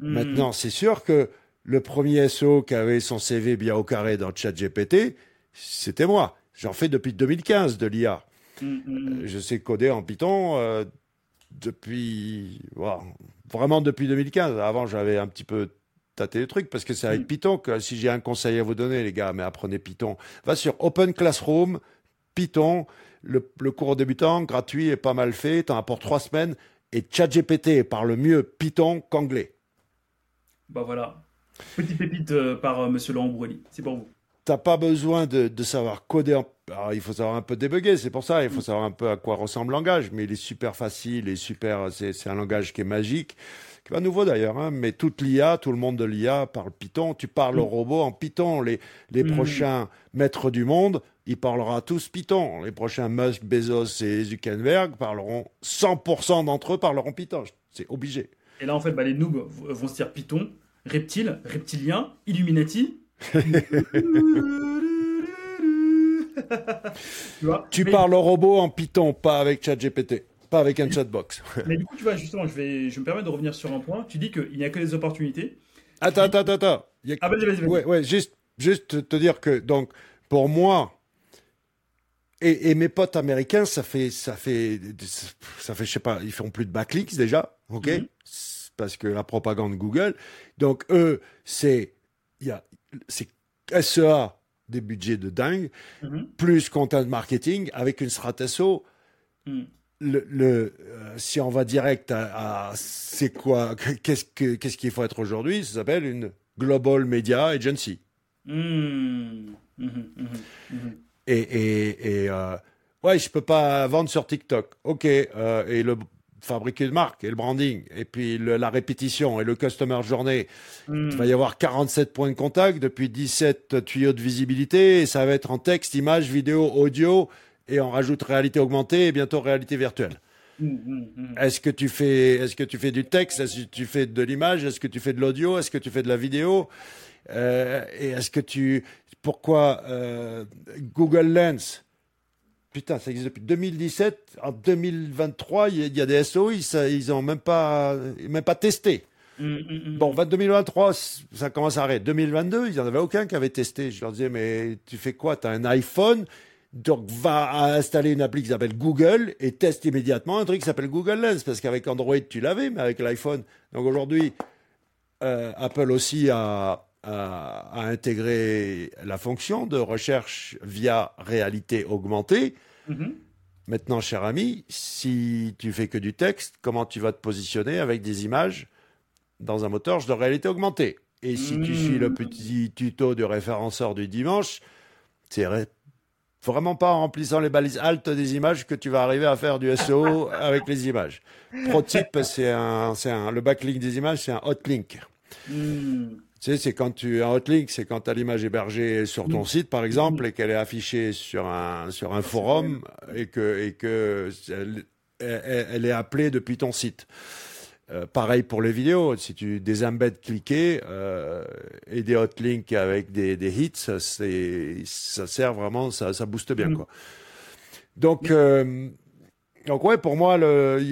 Mhm. Maintenant, c'est sûr que le premier SO qui avait son CV bien au carré dans ChatGPT, c'était moi. J'en fais depuis 2015 de l'IA. Mm, mm, mm. euh, je sais coder en Python euh, depuis. vraiment depuis 2015. Avant, j'avais un petit peu tâté le truc parce que c'est avec Python que si j'ai un conseil à vous donner, les gars, mais apprenez Python. Va sur Open Classroom, Python, le, cours débutant, gratuit et pas mal fait. T'en as pour trois semaines. Et ChatGPT parle mieux Python qu'anglais. Bah voilà, Petite pépite euh, par euh, Monsieur Laurent Bourrelli. C'est pour vous. T'as pas besoin de, savoir coder. Alors, il faut savoir un peu débugger, c'est pour ça. Il faut savoir un peu à quoi ressemble le langage. Mais il est super facile et super. C'est un langage qui est magique, qui pas nouveau d'ailleurs. Hein, mais toute l'IA, tout le monde de l'IA parle Python. Tu parles au mm. robot en Python. Les, les mm. prochains maîtres du monde, ils parleront tous Python. Les prochains Musk, Bezos et Zuckerberg parleront 100% d'entre eux parleront Python. C'est obligé. Et là, en fait, bah, les noobs vont se dire Python reptile, reptilien, Illuminati. tu, vois tu parles au robot en Python, pas avec ChatGPT, pas avec un chatbox. Mais du coup, tu vois, justement, je, vais, je me permets de revenir sur un point. Tu dis qu'il n'y a que des opportunités. Attends, attends, attends. Ah, vas-y, vas-y, vas-y. Ouais, ouais, juste, juste te dire que, donc, pour moi, et, mes potes américains, ça fait, ça fait, ça fait, je sais pas, ils font plus de backlinks déjà, ok? Mhm parce que la propagande Google. Donc eux, c'est c'est SEA des budgets de dingue, mm-hmm. plus content marketing avec une stratégie. Mm. Le, le euh, si on va direct à, c'est quoi, qu'est-ce que qu'est-ce qu'il faut être aujourd'hui, ça s'appelle une global media agency. Mm. Mm-hmm. Mm-hmm. Et, et, et euh, ouais, je peux pas vendre sur TikTok. Ok, euh, et le fabriquer de marque et le branding, et puis la répétition et le customer journée. Il va y avoir 47 points de contact depuis 17 tuyaux de visibilité, et ça va être en texte, image, vidéo, audio, et on rajoute réalité augmentée et bientôt réalité virtuelle. Hmm, hmm, hmm. Est-ce que tu fais, est-ce que tu fais du texte, est-ce que tu fais de l'image, est-ce que tu fais de l'audio, est-ce que tu fais de la vidéo, euh, et est-ce que tu, pourquoi euh, Google Lens Putain, ça existe depuis 2017. En 2023, il y, a des SO, ils n'ont même pas, même pas testé. Mm, mm, mm. Bon, 2023, ça commence à arrêter. 2022, il n'y en avait aucun qui avait testé. Je leur disais, mais tu fais quoi? Tu as un iPhone, donc va installer une appli qui s'appelle Google et teste immédiatement un truc qui s'appelle Google Lens, parce qu'avec Android, tu l'avais, mais avec l'iPhone. Donc aujourd'hui, euh, Apple aussi a, à, intégrer la fonction de recherche via réalité augmentée. Mm-hmm. Maintenant, cher ami, si tu fais que du texte, comment tu vas te positionner avec des images dans un moteur de réalité augmentée? Et si tu suis le mm. petit tuto du référenceur du dimanche, c'est vraiment pas en remplissant les balises alt des images que tu vas arriver à faire du SEO avec les images. Pro type, c'est un, un, le backlink des images, c'est un hot link. Tu sais, c'est quand tu un hotlink, c'est quand tu as l'image hébergée sur ton site, par exemple, et qu'elle est affichée sur un sur un forum et que et que elle, est appelée depuis ton site. Euh, pareil pour les vidéos, si tu des embeds cliqués euh, et des hotlinks avec des, des hits, c'est ça sert vraiment, ça, ça booste bien mm. quoi. Donc euh, donc ouais, pour moi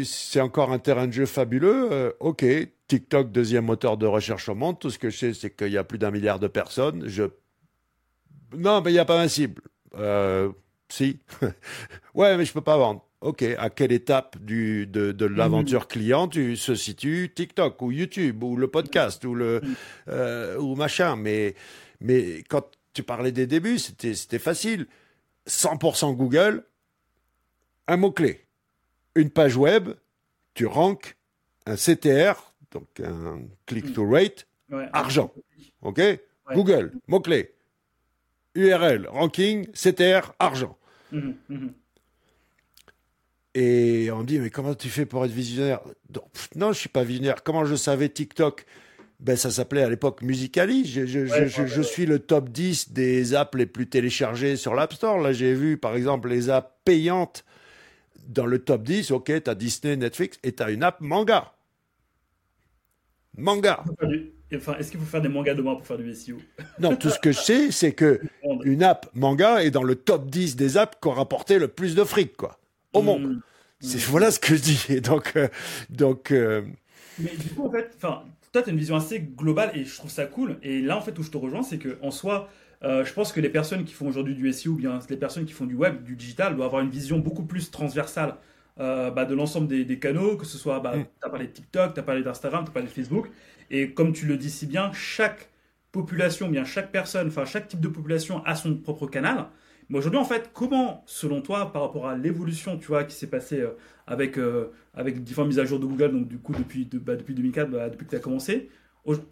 c'est encore un terrain de jeu fabuleux. Euh, ok, TikTok deuxième moteur de recherche au monde. Tout ce que je sais c'est qu'il y a plus d'un milliard de personnes. Je non mais il n'y a pas un cible. Euh, si. ouais mais je peux pas vendre. Ok, à quelle étape du, de, de l'aventure mm. client tu se situes TikTok ou YouTube ou le podcast ou le euh, ou machin. Mais mais quand tu parlais des débuts, c'était c'était facile. 100% Google, un mot clé, une page web, tu ranks un CTR, donc un click to rate, argent. Ok, Google mot clé, URL ranking CTR argent. Mm-hmm, mm-hmm. Et on dit, mais comment tu fais pour être visionnaire? Non, je suis pas visionnaire. Comment je savais TikTok? Ben, ça s'appelait à l'époque Musicali. Je, je, suis le top 10 des apps les plus téléchargées sur l'App Store. Là, j'ai vu, par exemple, les apps payantes dans le top 10. OK, tu as Disney, Netflix et tu as une app manga. Manga. Enfin, est-ce qu'il faut faire des mangas demain pour faire du SEO Non, tout ce que je sais, c'est que une app manga est dans le top 10 des apps qui ont rapporté le plus de fric, quoi au monde. Mm. C'est voilà ce que je dis. Et donc, euh, donc. Euh, Mais du coup, en fait, toi, tu as une vision assez globale et je trouve ça cool. Et là, en fait, où je te rejoins, c'est que en soi, euh, je pense que les personnes qui font aujourd'hui du SEO ou bien les personnes qui font du web, du digital, doivent avoir une vision beaucoup plus transversale bah, de l'ensemble des, canaux, que ce soit, bah, mm. tu as parlé de TikTok, tu as parlé d'Instagram, tu as parlé de Facebook. Et comme tu le dis si bien, chaque population, bien chaque personne, enfin chaque type de population a son propre canal. Mais aujourd'hui, en fait, comment, selon toi, par rapport à l'évolution, tu vois, qui s'est passée euh, avec, euh, avec différentes mises à jour de Google, donc du coup, depuis, bah, depuis 2004, bah, depuis que tu as commencé,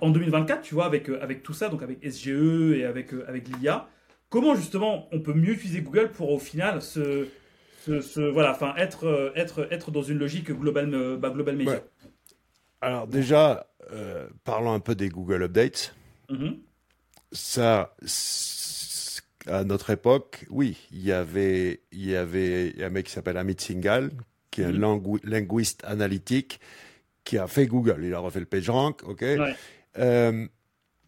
en 2024, tu vois, avec, euh, avec tout ça, donc avec SGE et avec, avec l'IA, comment justement on peut mieux utiliser Google pour au final se, se, voilà, enfin, être, être, être dans une logique globale, bah, global media Alors déjà, parlons un peu des Google Updates. Mm-hmm. Ça, à notre époque, oui, il y avait, il y avait un mec qui s'appelle Amit Singhal, qui est un mhm. linguiste analytique, qui a fait Google. Il a refait le PageRank, ok. Euh,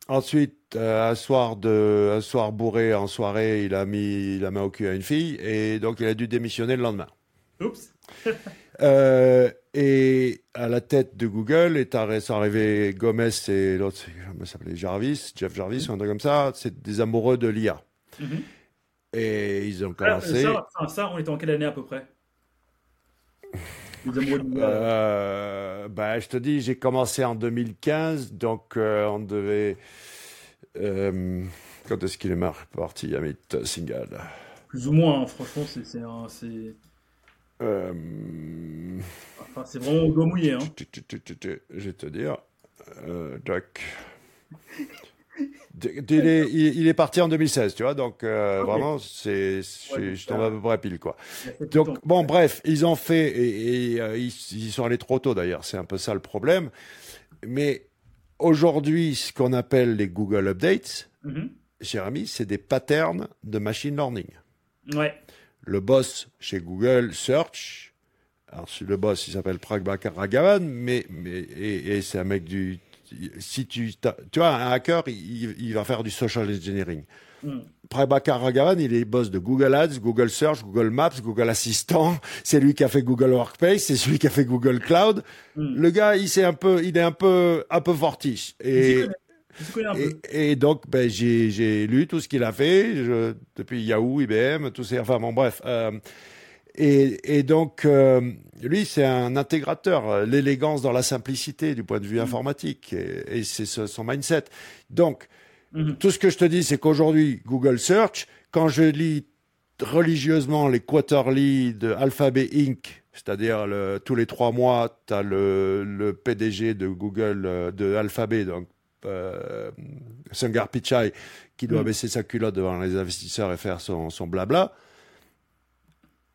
ensuite, euh, un soir de, un soir bourré en soirée, il a mis la main au cul à une fille et donc il a dû démissionner le lendemain. Oups. euh, et à la tête de Google est arrivé Gomez et l'autre, comment s'appelait Jarvis, Jeff Jarvis, ou un truc comme ça. C'est des amoureux de l'IA. Mhm. Et ils ont commencé. Ça, ça, on était en quelle année à peu près? Euh, bah, je te dis, j'ai commencé en 2015, donc euh, on devait. Euh, quand est-ce qu'il est parti, Amit Singal Plus ou moins, hein, franchement, c'est. c'est enfin, c'est vraiment au doigt mouillé. Hein. Je vais te dire. Doc il, est, parti en 2016, tu vois, donc euh, vraiment, c'est, je tombe à peu près pile, quoi. Donc, bon, bref, ils ont fait, et, euh, ils, sont allés trop tôt d'ailleurs, c'est un peu ça le problème. Mais aujourd'hui, ce qu'on appelle les Google Updates, mm cher ami, c'est des patterns de machine learning. Ouais. Le boss chez Google Search, alors le boss, il s'appelle Prabhakar Ragavan, mais, mais et c'est un mec du si tu, tu vois, un hacker, il, va faire du social engineering. Mm. Prabhakar Ragavan, il est boss de Google Ads, Google Search, Google Maps, Google Assistant. C'est lui qui a fait Google Workspace, c'est celui qui a fait Google Cloud. Hmm. Le gars, il un peu, il est un peu, un peu fortiche. Et, et, donc, ben, j'ai lu tout ce qu'il a fait depuis Yahoo, IBM, tout ces, enfin bon, bref. Euh, et, donc, euh, lui, c'est un intégrateur, l'élégance dans la simplicité du point de vue mm. informatique, et, c'est son mindset. Donc, mm-hmm. tout ce que je te dis, c'est qu'aujourd'hui, Google Search, quand je lis religieusement les quarterly de Alphabet Inc., c'est-à-dire tous les trois mois, tu as le, PDG de Google, euh, de Alphabet, donc euh, Sundar Pichai, qui doit mm. baisser sa culotte devant les investisseurs et faire son, son blabla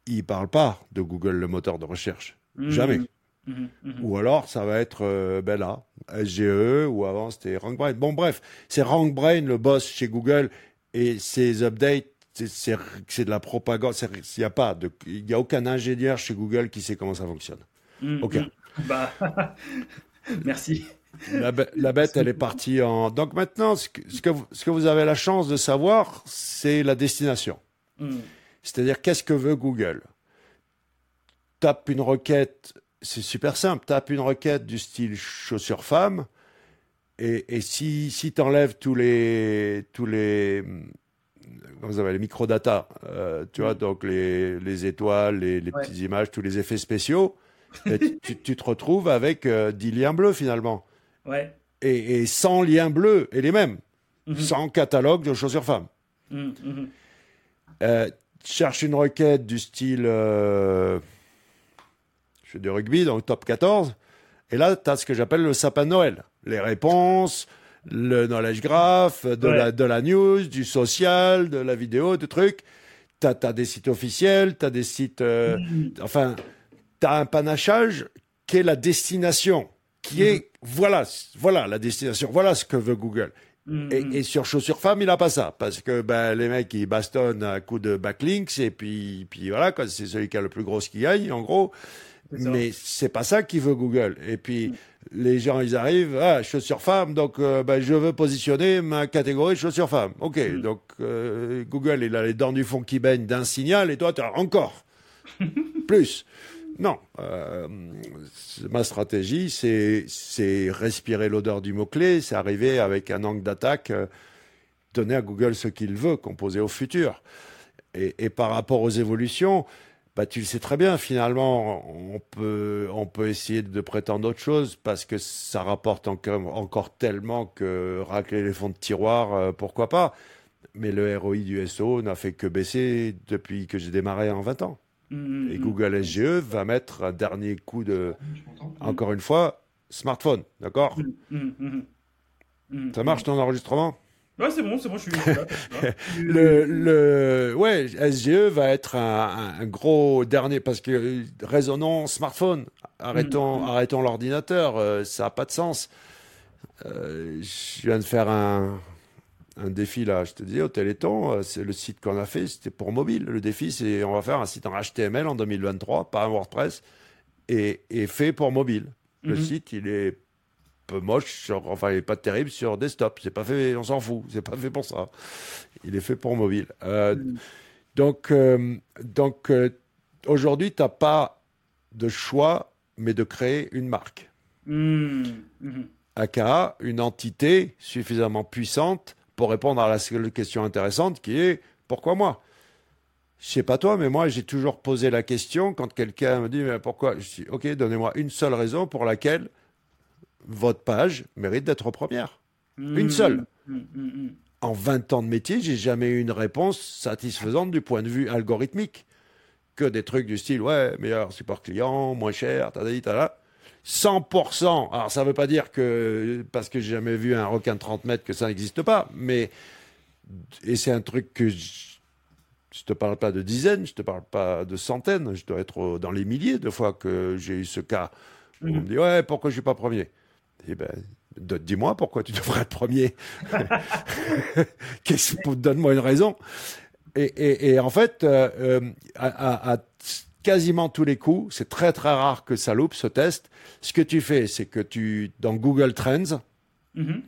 il parle pas de Google, le moteur de recherche. Hmm. Jamais. Mhm, mhm. Ou alors, ça va être euh, ben là, SGE, ou avant c'était RankBrain. Bon, bref, c'est RankBrain, le boss chez Google, et ces updates, c'est de la propagande. Il n'y a pas de, il y a aucun ingénieur chez Google qui sait comment ça fonctionne. Mhm, aucun. Bah, merci. La, bête, elle est partie en. Donc maintenant, ce que, ce que, vous, ce que vous avez la chance de savoir, c'est la destination. C'est-à-dire, qu'est-ce que veut Google? Tape une requête c'est super simple. Tape une requête du style chaussures femmes. Et, si, si tu enlèves tous les, tous les, vous avez les microdata, euh, tu vois, donc les, les étoiles, les, les petites images, tous les effets spéciaux, tu, tu, te retrouves avec 10 euh, liens bleus finalement. Ouais. Et, et 100 liens bleus, et les mêmes. Mhm. Sans catalogue de chaussures femmes. Mhm, mhm. Euh, cherche une requête du style je fais du rugby dans le top 14. Et là, tu as ce que j'appelle le sapin de Noël. Les réponses, le knowledge graph, de, la, de la news, du social, de la vidéo, de trucs. Tu as, des sites officiels, tu as des sites... Euh. Enfin, tu as un panachage qui est la destination, qui est... Mm. Voilà, voilà la destination, voilà ce que veut Google. Mm. Et, sur Chaussures Femmes, il n'a pas ça. Parce que ben, les mecs, ils bastonnent à coup de backlinks. Et puis, puis voilà, c'est celui qui a le plus gros qui gagne, en gros. Mais c'est pas ça qui veut Google. Et puis, mm. les gens, ils arrivent, ah, chaussures femmes, donc euh, ben, je veux positionner ma catégorie chaussures femmes. OK, mm. donc euh, Google, il a les dents du fond qui baignent d'un signal, et toi, tu as encore plus. Non, euh, ma stratégie, c'est respirer l'odeur du mot-clé, c'est arriver avec un angle d'attaque, donner à Google ce qu'il veut, composer au futur. Et, par rapport aux évolutions, bah, tu le sais très bien, finalement, on peut, essayer de prétendre autre chose parce que ça rapporte encore, encore tellement que racler les fonds de tiroir, euh, pourquoi pas. Mais le ROI du SO n'a fait que baisser depuis que j'ai démarré en 20 ans. Mmh, Et mmh. Google SGE va mettre un dernier coup de, encore une fois, smartphone, d'accord Ça marche ton enregistrement? Ouais, c'est bon, c'est bon, je suis le, le, ouais, SGE va être un, gros dernier parce que raisonnons smartphone. Arrêtons, mm. arrêtons l'ordinateur. Euh, ça n'a pas de sens. Euh, je viens de faire un, un défi là, je te dis, au Téléthon, euh, c'est le site qu'on a fait, c'était pour mobile. Le défi, c'est on va faire un site en HTML en 2023, pas un WordPress, et, et fait pour mobile. Le mm-hmm. site, il est moche, enfin il n'est pas terrible sur desktop. C'est pas fait, on s'en fout. C'est pas fait pour ça. Il est fait pour mobile. Euh, mm. Donc, euh, donc euh, aujourd'hui, tu n'as pas de choix, mais de créer une marque. Mm. Mm-hmm. AKA, une entité suffisamment puissante pour répondre à la seule question intéressante qui est pourquoi moi? Je sais pas toi, mais moi j'ai toujours posé la question quand quelqu'un me dit mais pourquoi? Je dis ok, donnez-moi une seule raison pour laquelle votre page mérite d'être première. Une mmh. seule. Mmh, mmh, en 20 ans de métier, j'ai jamais eu une réponse satisfaisante du point de vue algorithmique. Que des trucs du style, ouais, meilleur support client, moins cher, tada, tada. 100%. Alors, ça ne veut pas dire que, parce que j'ai jamais vu un requin de 30 mètres, que ça n'existe pas, mais, et c'est un truc que je, ne te parle pas de dizaines, je te parle pas de centaines, je dois être dans les milliers de fois que j'ai eu ce cas où on me dit, ouais, pourquoi je suis pas premier? Eh ben, dis-moi pourquoi tu devrais être premier. Donne-moi une raison. Et, en fait, euh, euh, à, quasiment tous les coups, c'est très très rare que ça loupe ce test. Ce que tu fais, c'est que tu, dans Google Trends, mm-hmm.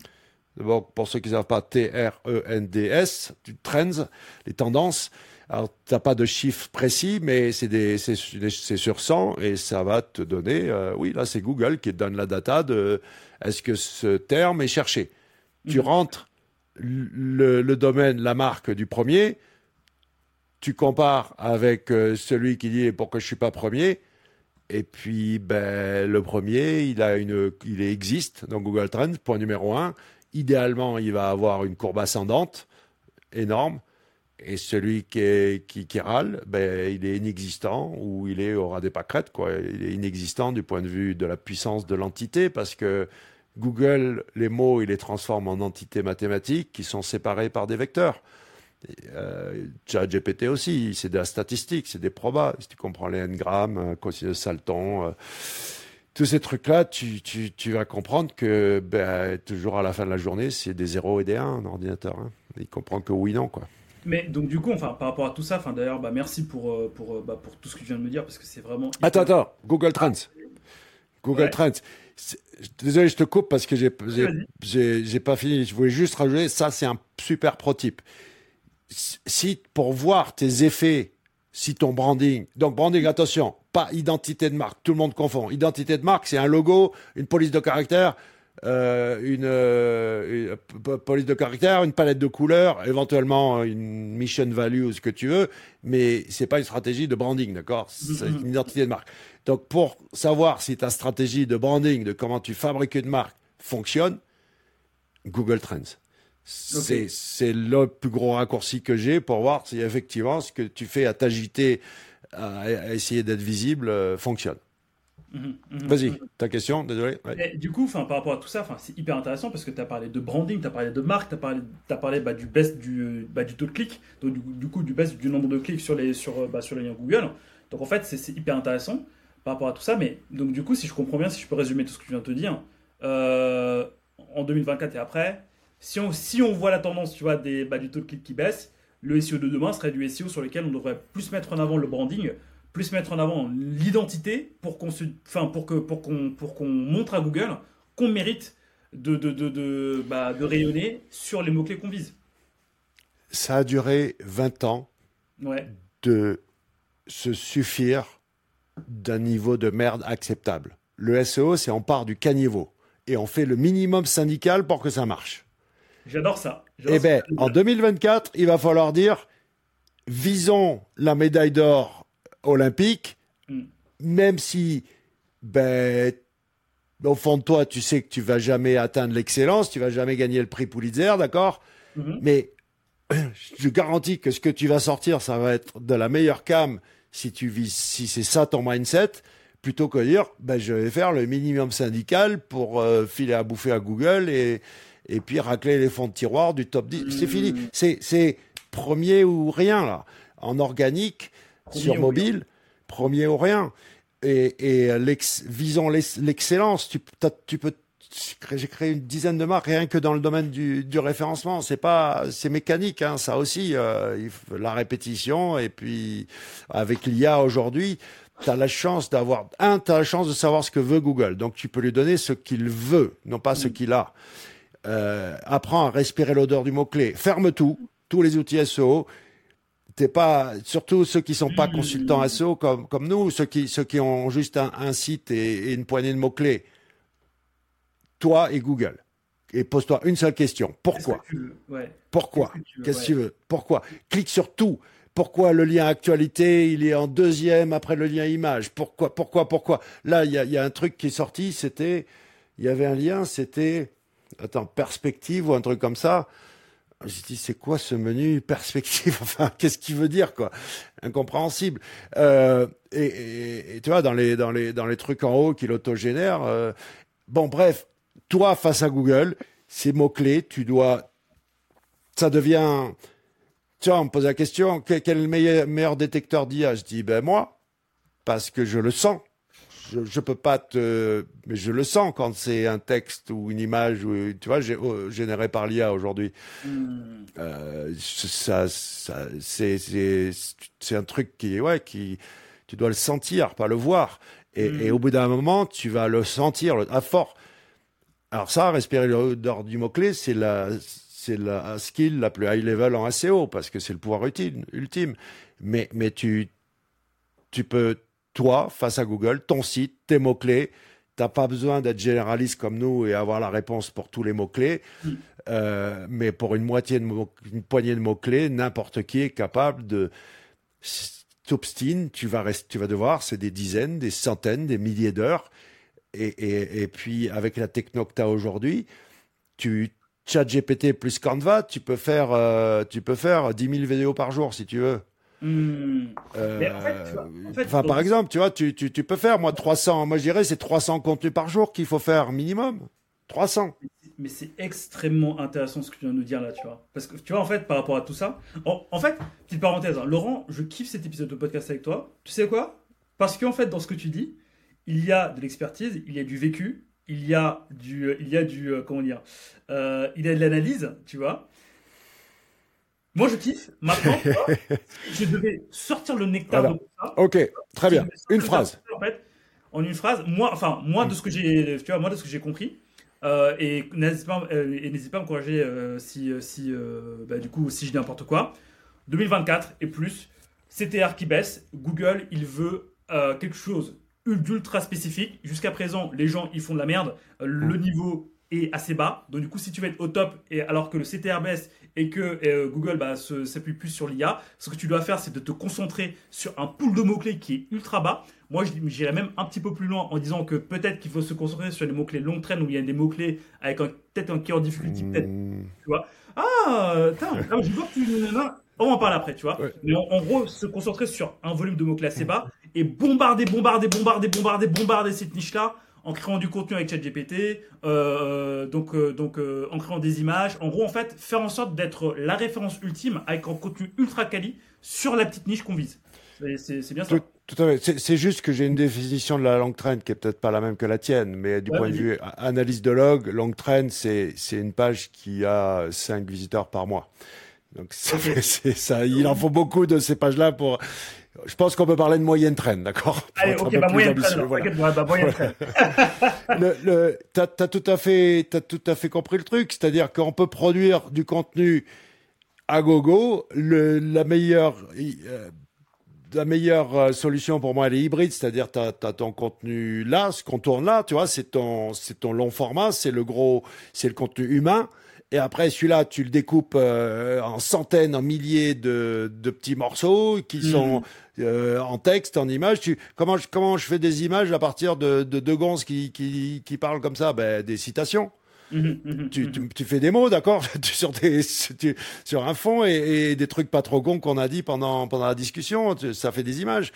d'abord pour ceux qui ne savent pas, T-R-E-N-D-S, Trends, les tendances, alors, tu n'as pas de chiffre précis, mais c'est sur 100 et ça va te donner, euh, oui, là, c'est Google qui te donne la data de est-ce que ce terme est cherché. Tu mhm. rentres le, domaine, la marque du premier, tu compares avec euh, celui qui dit pourquoi je suis pas premier, et puis ben, le premier, il, a une, il existe dans Google Trends, point numéro un. Idéalement, il va avoir une courbe ascendante énorme. Et celui qui, qui, râle, ben, il est inexistant ou il est au ras des pâquerettes. Quoi. Il est inexistant du point de vue de la puissance de l'entité parce que Google, les mots, il les transforme en entités mathématiques qui sont séparées par des vecteurs. Euh, GPT aussi, c'est de la statistique, c'est des probas. Si tu comprends les n-grammes, euh, de Salton, euh, tous ces trucs-là, tu, tu, tu, vas comprendre que ben, toujours à la fin de la journée, c'est des 0 et des 1 en ordinateur. Hein. Il comprend que oui, non. Quoi. Mais donc du coup, enfin, par rapport à tout ça, enfin, d'ailleurs, bah, merci pour, euh, pour, bah, pour tout ce que tu viens de me dire, parce que c'est vraiment... Attends, attends, Google Trends. Google Trends. Désolé, je te coupe parce que j'ai pas fini. Je voulais juste rajouter, ça c'est un super prototype. Si pour voir tes effets, si ton branding, donc branding, attention, pas identité de marque, tout le monde confond. Identité de marque, c'est un logo, une police de caractère, euh, une, euh, police de caractère, une palette de couleurs, éventuellement une mission value, ce que tu veux, mais c'est pas une stratégie de branding, d'accord? C'est une identité de marque. Donc pour savoir si ta stratégie de branding, de comment tu fabriques une marque fonctionne, Google Trends. C'est le plus gros raccourci que j'ai pour voir si effectivement ce que tu fais à t'agiter, à, essayer d'être visible, euh, fonctionne. Mhm, mhm, Vas-y, ta question, désolé. du coup, par rapport à tout ça, c'est hyper intéressant parce que tu as parlé de branding, tu as parlé de marque, tu as parlé, as parlé bah, du best du, bah, du taux de clic, donc du, coup du best du nombre de clics sur les, sur, bah, sur les liens Google. Donc en fait, c'est hyper intéressant par rapport à tout ça. Mais donc du coup, si je comprends bien, si je peux résumer tout ce que je viens de te dire, euh, en 2024 et après, si on, si on voit la tendance tu vois, des, du taux de clic qui baisse, le SEO de demain serait du SEO sur lequel on devrait plus mettre en avant le branding plus mettre en avant l'identité pour qu'on enfin pour que pour qu'on pour qu'on montre à Google qu'on mérite de de, de, de, bah, de rayonner sur les mots clés qu'on vise. Ça a duré 20 ans ouais. de se suffire d'un niveau de merde acceptable. Le SEO, c'est on part du caniveau et on fait le minimum syndical pour que ça marche. J'adore ça. Eh bien, en 2024, il va falloir dire visons la médaille d'or olympique, mm. même si, ben, au fond de toi, tu sais que tu vas jamais atteindre l'excellence, tu vas jamais gagner le prix Pulitzer, d'accord? Mm-hmm. Mais je garantis que ce que tu vas sortir, ça va être de la meilleure cam si tu vis, si c'est ça ton mindset, plutôt que de dire, ben, je vais faire le minimum syndical pour euh, filer à bouffer à Google et, et puis racler les fonds de tiroir du top 10. C'est fini. Mm. C'est premier ou rien, là. En organique, sur mobile, premier ou rien. Et, et visant l'excellence, tu, tu peux j'ai créé une dizaine de marques rien que dans le domaine du, du référencement. C'est pas, c'est mécanique, hein, ça aussi. Euh, la répétition et puis avec l'IA aujourd'hui, tu as la chance d'avoir un, tu as la chance de savoir ce que veut Google. Donc tu peux lui donner ce qu'il veut, non pas ce mm. qu'il a. Euh, apprends à respirer l'odeur du mot clé. Ferme tout, tous les outils SEO t'es pas, surtout ceux qui sont pas consultants SEO comme, comme nous, ceux qui, ceux qui ont juste un, site et, une poignée de mots-clés. Toi et Google. Et pose-toi une seule question. Pourquoi? Pourquoi? Qu'est-ce que tu veux? Pourquoi? Clique sur tout. Pourquoi le lien actualité, il est en deuxième après le lien image? Pourquoi Pourquoi Pourquoi? Là, il y a, y a, un truc qui est sorti, c'était, il y avait un lien, c'était, attends, perspective ou un truc comme ça. J'ai dit, c'est quoi ce menu perspective? Enfin, qu'est-ce qu'il veut dire, quoi? Incompréhensible. Euh, et, tu vois, dans les, dans, les, dans les trucs en haut qu'il autogénère, euh, bon, bref, toi, face à Google, ces mots-clés, tu dois... Ça devient... Tu vois, on me pose la question, quel, est le meilleur, meilleur détecteur d'IA? Je dis, ben moi, parce que je le sens je, je peux pas te, mais je le sens quand c'est un texte ou une image ou tu vois, oh, généré par l'IA aujourd'hui. Hmm. Euh, ça, ça c'est c'est un truc qui ouais qui tu dois le sentir, pas le voir. Et, et hmm. au bout d'un moment, tu vas le sentir à fort. Alors ça, respirer l'odeur du mot clé, c'est la c'est la skill la plus high level en SEO parce que c'est le pouvoir ultime, ultime. Mais mais tu tu peux toi, face à Google, ton site, tes mots-clés. Tu n'as pas besoin d'être généraliste comme nous et avoir la réponse pour tous les mots-clés. Euh, mais pour une moitié de une poignée de mots-clés, n'importe qui est capable de t'obstine, tu vas tu vas devoir, c'est des dizaines, des centaines, des milliers d'heures. Et, et, puis, avec la techno que tu as aujourd'hui, tu, chat GPT plus Canva, tu peux faire, euh, tu peux faire 10 000 vidéos par jour si tu veux. Enfin, par exemple, tu vois, tu, tu, tu, peux faire, moi, 300, moi je dirais, c'est 300 contenus par jour qu'il faut faire minimum. 300. Mais c'est extrêmement intéressant ce que tu viens de nous dire là, tu vois. Parce que, tu vois, en fait, par rapport à tout ça, en, fait, petite parenthèse, hein, Laurent, je kiffe cet épisode de podcast avec toi. Tu sais quoi? Parce qu'en fait, dans ce que tu dis, il y a de l'expertise, il y a du vécu, il y a du, il y a du, comment dire, il y a de l'analyse, tu vois. Moi, je kiffe. Maintenant, je devais sortir le nectar de tout ça. Ok, très bien. Une phrase. En fait, en une phrase, moi, enfin, moi, de ce que j'ai, tu vois, moi, de ce que j'ai compris, euh, et n'hésite pas, euh, et n'hésite pas à m'encourager euh, si, si bah, du coup, si je dis n'importe quoi. 2024 et plus, CTR qui baisse. Google, il veut quelque chose d'ultra spécifique. Jusqu'à présent, les gens, ils font de la merde. Le mm. niveau est assez bas. Donc du coup, si tu veux être au top, et alors que le CTR baisse et que euh, Google bah, s'appuie plus sur l'IA, ce que tu dois faire, c'est de te concentrer sur un pool de mots-clés qui est ultra bas. Moi, j'irais même un petit peu plus loin en disant que peut-être qu'il faut se concentrer sur les mots-clés long train où il y a des mots-clés avec peut-être un keyword difficulty, peut-être. Hmm. Tu vois Ah, je vois que tu. On en parle après, tu vois. Mais en, gros, se concentrer sur un volume de mots-clés assez bas et bombarder, bombarder, bombarder, bombarder, bombarder cette niche-là en créant du contenu avec ChatGPT, euh, euh, donc, euh, donc en créant des images. En gros, en fait, faire en sorte d'être la référence ultime avec un contenu ultra quali sur la petite niche qu'on vise. C'est bien ça. Tout, à fait. C'est juste que j'ai une définition de la long trend qui est peut-être pas la même que la tienne, mais du point de vue analyse de log, long trend, c'est une page qui a 5 visiteurs par mois. Donc ça, ça, il en faut beaucoup de ces pages-là pour je pense qu'on peut parler de moyenne traîne, d'accord Allez, ok, bah moyenne traîne. Bah, moyenne traîne. le, le, t'as, as tout à fait, t'as tout à fait compris le truc, c'est-à-dire qu'on peut produire du contenu à gogo. Le, la meilleure, euh, la meilleure euh, solution pour moi, elle est hybride, c'est-à-dire t'as as ton contenu là, ce qu'on tourne là, tu vois, c'est ton, c'est ton long format, c'est le gros, c'est le contenu humain. Et après, celui-là, tu le découpes euh, en centaines, en milliers de, de petits morceaux qui hmm. sont euh, en texte, en images. Tu, comment, je, comment je fais des images à partir de, de gonzes qui, qui, qui parlent comme ça? Ben, Des citations. Mhm, mhm, tu, tu, mhm. tu, fais des mots, d'accord? Sur, des, sur un fond et, et, des trucs pas trop gons qu'on a dit pendant, pendant la discussion. Ça fait des images.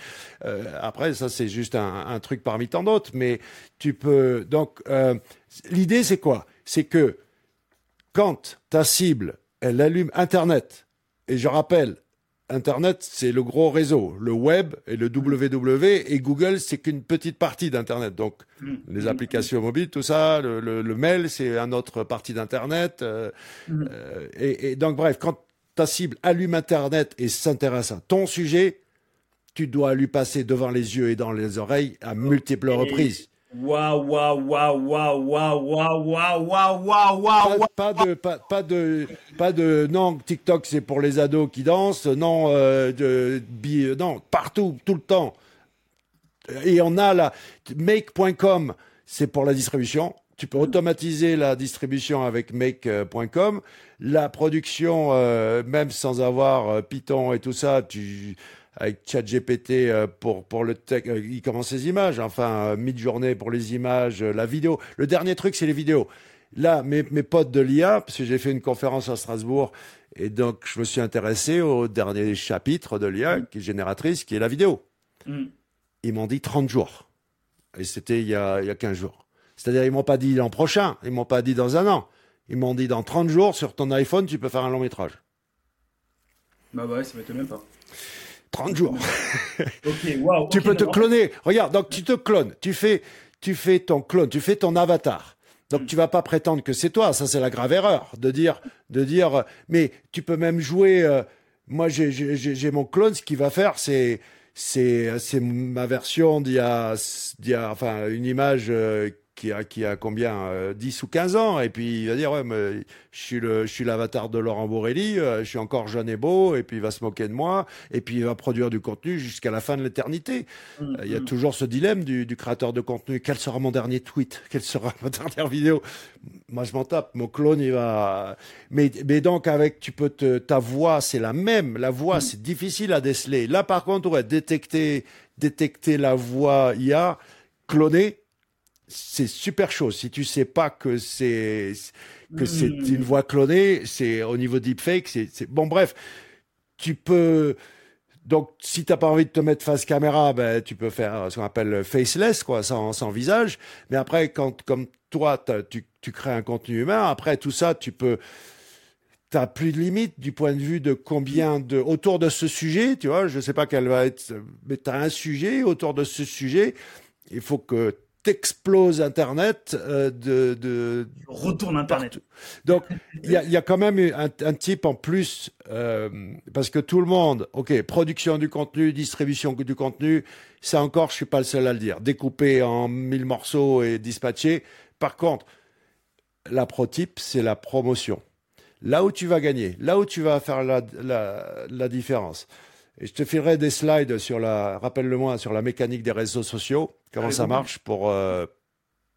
Euh, après, ça, c'est juste un, un, truc parmi tant d'autres. Mais tu peux. Donc, euh, l'idée, c'est quoi? C'est que quand ta cible, elle allume Internet, et je rappelle, Internet, c'est le gros réseau. Le web et le WW et Google, c'est qu'une petite partie d'Internet. Donc, mm. les applications mobiles, tout ça, le, mail, c'est une autre partie d'Internet. Euh, mm. euh, et, donc, bref, quand ta cible allume Internet et s'intéresse à ton sujet, tu dois lui passer devant les yeux et dans les oreilles à multiples reprises. Waouh, waouh, waouh, waouh, waouh, waouh, waouh, waouh. Pas de, pas, pas de, pas de, non, TikTok c'est pour les ados qui dansent, non, euh, de, non, partout, tout le temps. Et on a la make.com, c'est pour la distribution. Tu peux automatiser la distribution avec make.com. La production, euh, même sans avoir euh, Python et tout ça, tu, avec ChatGPT euh, pour pour le tech, euh, il commence ses images, enfin euh, mid-journée pour les images, la vidéo. Le dernier truc, c'est les vidéos. Là, mes, mes potes de l'IA, parce que j'ai fait une conférence à Strasbourg, et donc je me suis intéressé au dernier chapitre de l'IA, qui est génératrice, qui est la vidéo. Mm. Ils m'ont dit 30 jours. Et c'était il y a, il y a 15 jours. C'est-à-dire, ils m'ont pas dit l'an prochain, ils m'ont pas dit dans un an. Ils m'ont dit dans 30 jours, sur ton iPhone, tu peux faire un long métrage. Bah ouais, ça m'étonne même pas. 30 jours. tu peux te cloner. Regarde, donc tu te clones. Tu fais, tu fais ton clone, tu fais ton avatar. Donc tu vas pas prétendre que c'est toi. Ça c'est la grave erreur de dire, de dire. Mais tu peux même jouer. Euh, moi j'ai mon clone. Ce qu'il va faire, c'est c'est ma version d'il y a, y a enfin une image euh, qui a, qui a combien 10 euh, ou 15 ans. Et puis il va dire ouais mais je suis le je suis l'avatar de Laurent Borelli euh, je suis encore jeune et beau et puis il va se moquer de moi et puis il va produire du contenu jusqu'à la fin de l'éternité. Mmh, euh, il y a toujours ce dilemme du, du, créateur de contenu. Quel sera mon dernier tweet? Quelle sera ma dernière vidéo? Moi je m'en tape. Mon clone il va mais mais donc avec tu peux te ta voix c'est la même. La voix c'est difficile à déceler. Là par contre ouais détecter détecter la voix IA cloner c'est super chaud. Si tu sais pas que c'est que c'est hmm. une voix clonée, c'est au niveau deepfake, c'est bon bref, tu peux donc si t'as pas envie de te mettre face caméra, ben tu peux faire ce qu'on appelle faceless quoi, sans, sans visage. Mais après quand comme toi tu, tu crées un contenu humain, après tout ça tu peux t'as plus de limite du point de vue de combien de autour de ce sujet, tu vois, je sais pas quel va être, mais t'as un sujet autour de ce sujet Il faut que explose Internet euh, de, de retourne Internet. Donc il y a, y a, quand même un, un type en plus euh, parce que tout le monde, ok, production du contenu, distribution du contenu, ça encore, je suis pas le seul à le dire. Découpé en mille morceaux et dispatché. Par contre, la prototype, c'est la promotion. Là où tu vas gagner, là où tu vas faire la, la, la différence. Et je te filerai des slides sur la, rappelle-le-moi, sur la mécanique des réseaux sociaux, comment ça marche pour euh,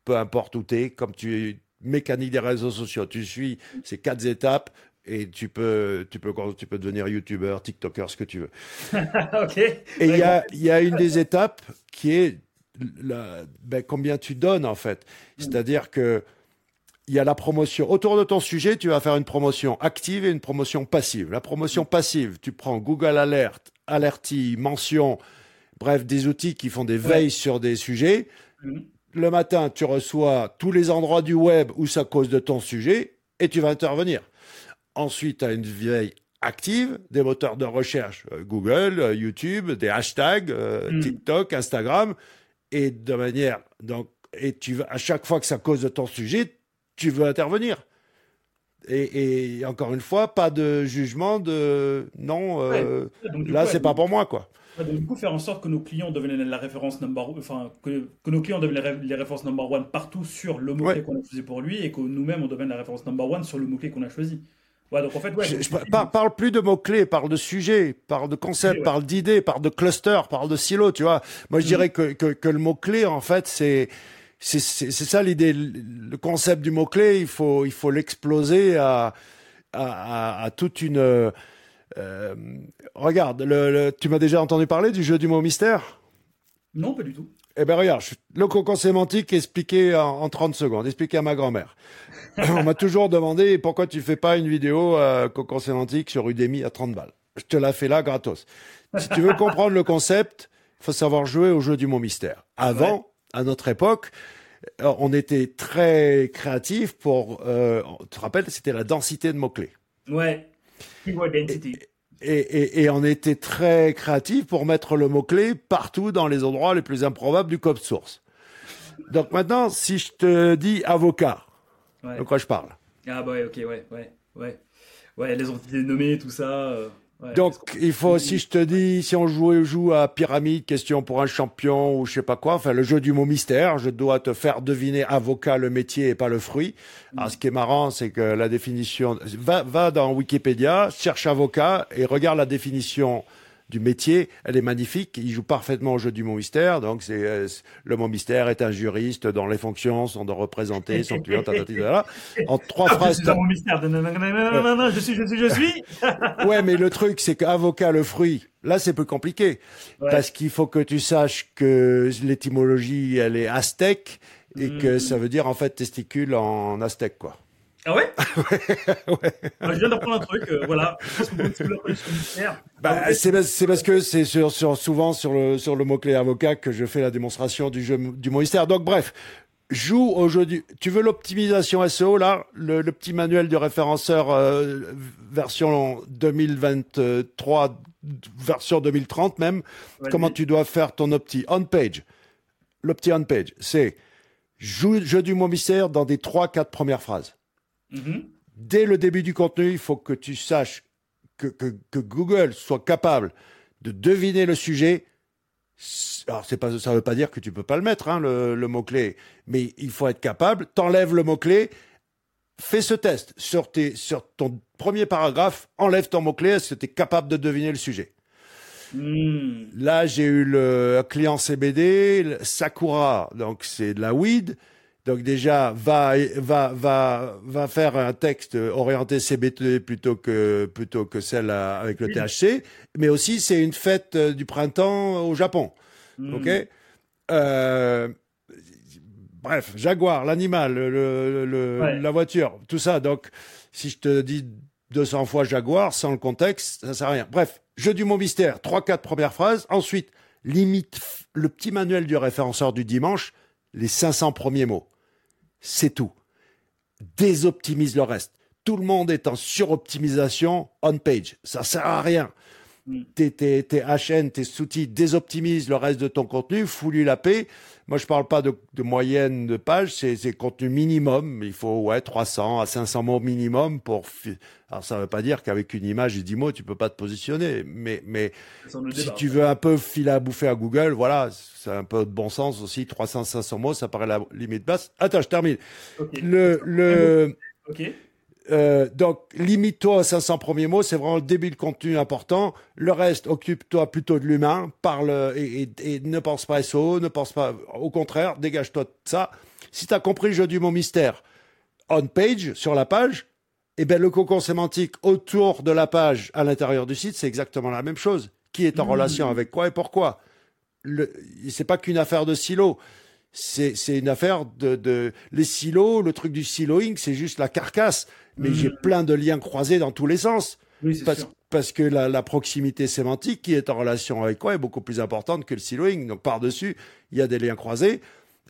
peu importe où tu es, comme tu mécanique des réseaux sociaux. Tu suis ces quatre étapes et tu peux, tu peux, tu peux devenir youtubeur, tiktoker, ce que tu veux. ok. Et il y a, y a une des étapes qui est la, ben, combien tu donnes en fait. C'est-à-dire que il y a la promotion. Autour de ton sujet, tu vas faire une promotion active et une promotion passive. La promotion passive, tu prends Google Alert, Alerty, Mention, bref, des outils qui font des veilles sur des sujets. Mhm. Le matin, tu reçois tous les endroits du web où ça cause de ton sujet et tu vas intervenir. Ensuite, tu as une veille active, des moteurs de recherche, euh, Google, euh, YouTube, des hashtags, euh, mhm. TikTok, Instagram, et de manière, donc, et tu vas, à chaque fois que ça cause de ton sujet, tu veux intervenir. Et, encore une fois, pas de jugement de non, euh, là c'est pas pour moi quoi. donc, du coup, faire en sorte que nos clients deviennent la référence number, enfin que, que nos clients deviennent les, références number one partout sur le mot clé qu'on a choisi pour lui et que nous-mêmes on devienne la référence number one sur le mot clé qu'on a choisi. Ouais, donc en fait, ouais, je, parle plus de mots-clés, parle de sujets, parle de concepts, parle d'idées, parle de clusters, parle de silos, tu vois. Moi, je mm-hmm. dirais que, que, que le mot-clé, en fait, c'est, c'est ça l'idée, le concept du mot clé. Il faut il faut l'exploser à, à, à toute une. Euh, regarde, le, tu m'as déjà entendu parler du jeu du mot mystère? Non, pas du tout. Eh ben regarde, le cocon sémantique expliqué en, en 30 secondes, expliqué à ma grand-mère. On m'a toujours demandé pourquoi tu fais pas une vidéo euh, cocon sémantique sur Udemy à 30 balles? Je te la fais là gratos. Si tu veux comprendre le concept, il faut savoir jouer au jeu du mot mystère. Avant, à notre époque, euh, on était très créatif pour. Euh, tu te rappelles, c'était la densité de mots-clés. Ouais. Keyword density. Et, et, on était très créatif pour mettre le mot-clé partout dans les endroits les plus improbables du code source. Donc maintenant, si je te dis avocat, de quoi je parle? Ah bah ouais, ok, ouais, ouais, ouais. Ouais, les entités nommées, tout ça. Euh. Donc, il faut, si je te dis, si on joue, joue à pyramide, question pour un champion ou je sais pas quoi, enfin, le jeu du mot mystère, je dois te faire deviner avocat le métier et pas le fruit. Alors, ce qui est marrant, c'est que la définition, va, va dans Wikipédia, cherche avocat et regarde la définition du métier, elle est magnifique. Il joue parfaitement au jeu du mot mystère. Donc, c'est euh, le mot mystère est un juriste dont les fonctions sont de représenter son client. En trois ah, phrases. Je suis mystère. Je suis, je suis, je suis. ouais, mais le truc, c'est qu'avocat le fruit. Là, c'est peu compliqué parce qu'il faut que tu saches que l'étymologie, elle est aztèque et que hmm. ça veut dire en fait testicule en aztèque, quoi. Ah ouais, ouais, ah, Je viens d'apprendre un truc, euh, voilà. Bah, c'est parce que c'est sur, sur, souvent sur le, sur le mot-clé avocat que je fais la démonstration du jeu du mot mystère. Donc bref, joue au jeu du... Tu veux l'optimisation SEO, là? Le, le, petit manuel du référenceur euh, version 2023, version 2030 même, comment tu dois faire ton opti? On-page. L'opti on-page, c'est joue jeu du mot mystère dans des trois, quatre premières phrases. Mm-hmm. Dès le début du contenu, il faut que tu saches que, que, Google soit capable de deviner le sujet. Alors, c'est pas, ça veut pas dire que tu peux pas le mettre, hein, le, le mot-clé, mais il faut être capable. T'enlèves le mot-clé, fais ce test sur, tes, sur ton premier paragraphe, enlève ton mot-clé, est-ce que tu es capable de deviner le sujet? Mm. Là, j'ai eu le client CBD, Sakura, donc c'est de la weed. Donc déjà, va, va, va, va faire un texte orienté CBT plutôt que, plutôt que celle avec le THC. Mais aussi, c'est une fête euh, du printemps au Japon. Hmm. OK? Euh, Bref, Jaguar, l'animal, le, le, la voiture, tout ça. Donc, si je te dis 200 fois Jaguar, sans le contexte, ça sert à rien. Bref, jeu du mot mystère, trois, quatre premières phrases. Ensuite, limite le petit manuel du référenceur du dimanche, les 500 premiers mots. C'est tout. Désoptimise le reste. Tout le monde est en suroptimisation on page. Ça sert à rien. mm. tes, tes, tes HN, tes sous-titres, désoptimise le reste de ton contenu, fous-lui la paix. Moi, je parle pas de, de moyenne de page, c'est, contenu minimum. Il faut, ouais, 300 à 500 mots minimum pour, alors ça veut pas dire qu'avec une image et 10 mots, tu peux pas te positionner. Mais, mais, si tu veux un peu filer à bouffer à Google, voilà, c'est un peu de bon sens aussi. 300, 500 mots, ça paraît la limite basse. Attends, je termine. Le, le, okay. Euh, donc, limite-toi aux 500 premiers mots, c'est vraiment le début de contenu important. Le reste, occupe-toi plutôt de l'humain, parle et, et, ne pense pas SEO, ne pense pas, au contraire, dégage-toi de ça. Si tu as compris le jeu du mot mystère, on page, sur la page, eh ben, le cocon sémantique autour de la page à l'intérieur du site, c'est exactement la même chose. Qui est en mmh. relation avec quoi et pourquoi? Le, c'est pas qu'une affaire de silo c'est une affaire de, de les silos, le truc du siloing, c'est juste la carcasse mais j'ai mm. plein de liens croisés dans tous les sens. parce, parce, que la, la, proximité sémantique qui est en relation avec quoi est beaucoup plus importante que le siloing. Donc par-dessus, il y a des liens croisés.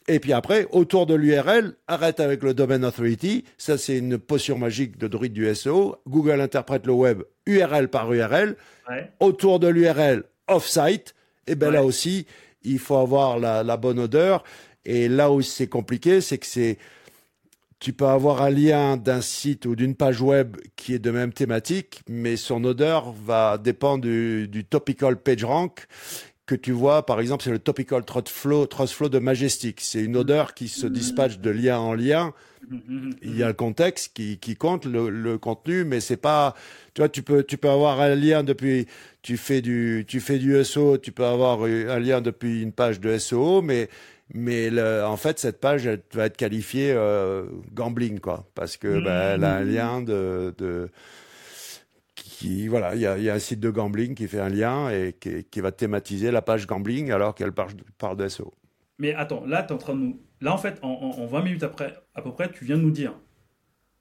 Et puis après, autour de l'URL, arrête avec le Domain Authority. Ça, c'est une potion magique de druide du SEO. Google interprète le web URL par URL. Ouais. Autour de l'URL, off-site. Et ben là aussi, il faut avoir la, la bonne odeur. Et là où c'est compliqué, c'est que c'est tu peux avoir un lien d'un site ou d'une page web qui est de même thématique, mais son odeur va dépendre du, topical page rank que tu vois. Par exemple, c'est le topical trot flow, flow de Majestic. C'est une odeur qui se dispatche de lien en lien. Il y a le contexte qui, qui compte, le, le contenu, mais c'est pas, tu vois, tu peux, tu peux avoir un lien depuis, tu fais du, tu fais du SEO, tu peux avoir un lien depuis une page de SEO, mais mais le, en fait, cette page elle va être qualifiée euh, gambling, quoi, parce que bah, elle a un lien de, de qui voilà, il y a, y a, un site de gambling qui fait un lien et qui, qui va thématiser la page gambling alors qu'elle parle, parle de SEO. Mais attends, là, es en train de nous. Là, en fait, en, en, 20 minutes après, à peu près, tu viens de nous dire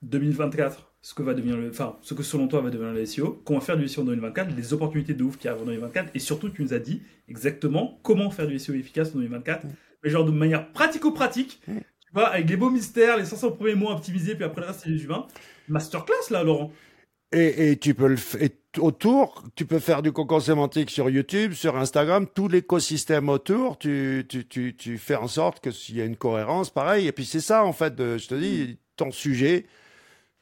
2024, ce que va devenir le. Enfin, ce que selon toi va devenir le SEO, qu'on va faire du SEO en 2024, les opportunités de ouf qui arrivent en 2024, et surtout, tu nous as dit exactement comment faire du SEO efficace en 2024 mais genre de manière pratico-pratique. Tu vois, avec les beaux mystères, les 500 premiers mots optimisés, puis après le reste, c'est les humains. Masterclass, là, Laurent. Et, et tu peux le et autour, tu peux faire du cocon sémantique sur YouTube, sur Instagram, tout l'écosystème autour, tu, tu, tu, tu fais en sorte que s'il y a une cohérence, pareil. Et puis c'est ça, en fait, de, je te dis, ton sujet,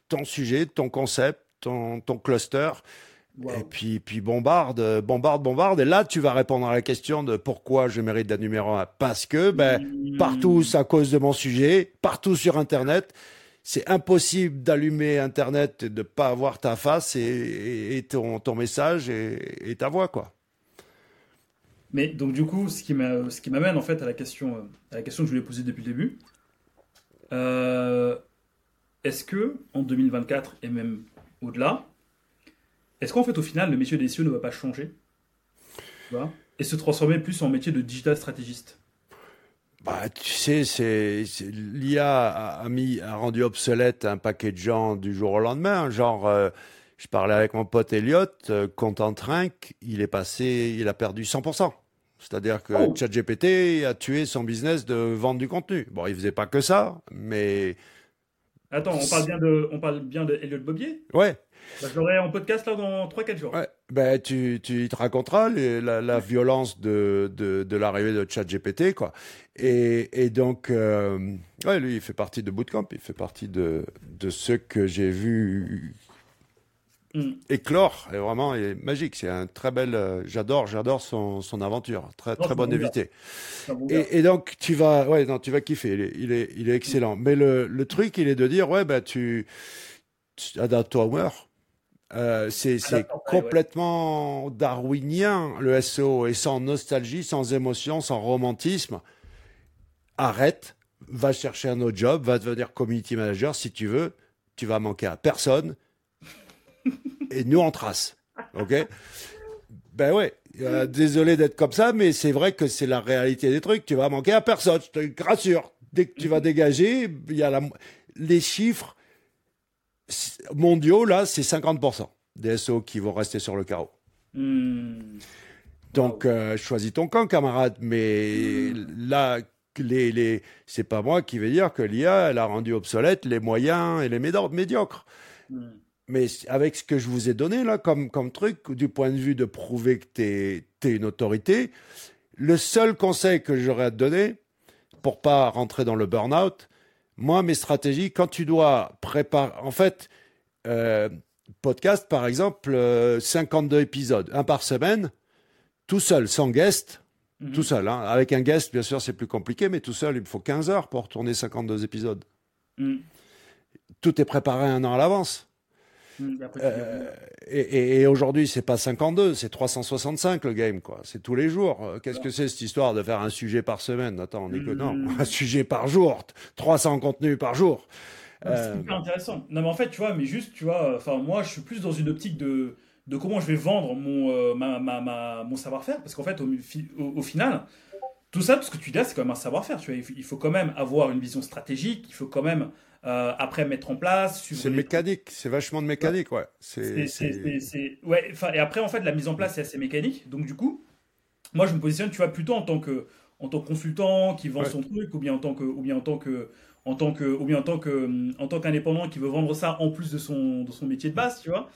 ton sujet, ton concept, ton, ton cluster, et puis, puis bombarde, bombarde, bombarde. Et là, tu vas répondre à la question de pourquoi je mérite d'être numéro un. Parce que, ben, partout, c'est à cause de mon sujet, partout sur Internet. C'est impossible d'allumer Internet et de pas avoir ta face et, et ton, ton, message et, et, ta voix, quoi. Mais donc, du coup, ce qui m'amène en fait à la question, à la question que je voulais poser depuis le début. Euh, Est-ce que en 2024 et même au-delà, est-ce qu'en fait, au final, le métier des SEO ne va pas changer? Et se transformer plus en métier de digital stratégiste bah, tu sais, c'est, l'IA a, mis, a rendu obsolète un paquet de gens du jour au lendemain. Genre, euh, je parlais avec mon pote Elliot, euh, Content Rank, il est passé, il a perdu 100%. C'est-à-dire que oh. ChatGPT a tué son business de vendre du contenu. Bon, il faisait pas que ça, mais. Attends, on parle bien de, on parle bien de Elliot Bobier? Ouais, bah, je l'aurai en podcast là dans 3-4 jours. Ouais. Ben, tu, tu te raconteras la, la violence de, de, de l'arrivée de ChatGPT, quoi. Et, et donc, euh, ouais, lui, il fait partie de Bootcamp, il fait partie de, de ceux que j'ai vu mm. éclore. Et vraiment, il est magique. C'est un très bel. Euh, j'adore, j'adore son, son aventure. Très, très bonne évité. Et, et, donc, tu vas, ouais, non, tu vas kiffer. Il est, il est, il est excellent. Mais le, le truc, il est de dire, ouais, ben, tu, adapte-toi euh, c'est complètement darwinien le SEO et sans nostalgie, sans émotion, sans romantisme. Arrête, va chercher un autre job, va devenir community manager si tu veux. Tu vas manquer à personne. et nous on trace, ok? Ben ouais. Euh, désolé d'être comme ça, mais c'est vrai que c'est la réalité des trucs. Tu vas manquer à personne, je te rassure. Dès que tu vas dégager, il y a la... les chiffres mondiaux, là, c'est 50% des SO qui vont rester sur le carreau. Hmm. Donc, euh, choisis ton camp, camarade. Mais là, les, les, c'est pas moi qui vais dire que l'IA, elle a rendu obsolète les moyens et les médiocres. Hmm. mais avec ce que je vous ai donné là comme, comme truc, du point de vue de prouver que tu es, une autorité, le seul conseil que j'aurais à te donner, pour pas rentrer dans le burn-out, moi, mes stratégies, quand tu dois préparer, en fait, euh, podcast, par exemple, 52 euh, épisodes, un par semaine, tout seul, sans guest, mhm. tout seul. Hein. Avec un guest, bien sûr, c'est plus compliqué, mais tout seul, il me faut 15 heures pour tourner 52 épisodes. Mhm. Tout est préparé un an à l'avance. Mm, euh, et, et, aujourd'hui, c'est pas 52, c'est 365 le game, quoi. C'est tous les jours. Euh, qu'est-ce que c'est cette histoire de faire un sujet par semaine? Attends, on est que non, mm. un sujet par jour, 300 contenus par jour. C'est euh, hyper intéressant. Non, mais en fait, tu vois, mais juste, tu vois, enfin, moi, je suis plus dans une optique de, de comment je vais vendre mon, ma, ma, ma, mon savoir-faire, parce qu'en fait, au, au, final, tout ça, tout ce que tu dis c'est quand même un savoir-faire. Tu vois, il faut quand même avoir une vision stratégique, il faut quand même euh, après mettre en place. C'est mécanique, c'est vachement de mécanique, ouais. C'est, ouais, et après en fait la mise en place c'est assez mécanique, donc du coup, moi je me positionne, tu vois, plutôt en tant que en tant que consultant qui vend son truc, ou bien en tant que, ou bien en tant que, en tant que, ou bien en tant que, en tant qu'indépendant qui veut vendre ça en plus de son, de son métier de base, tu vois.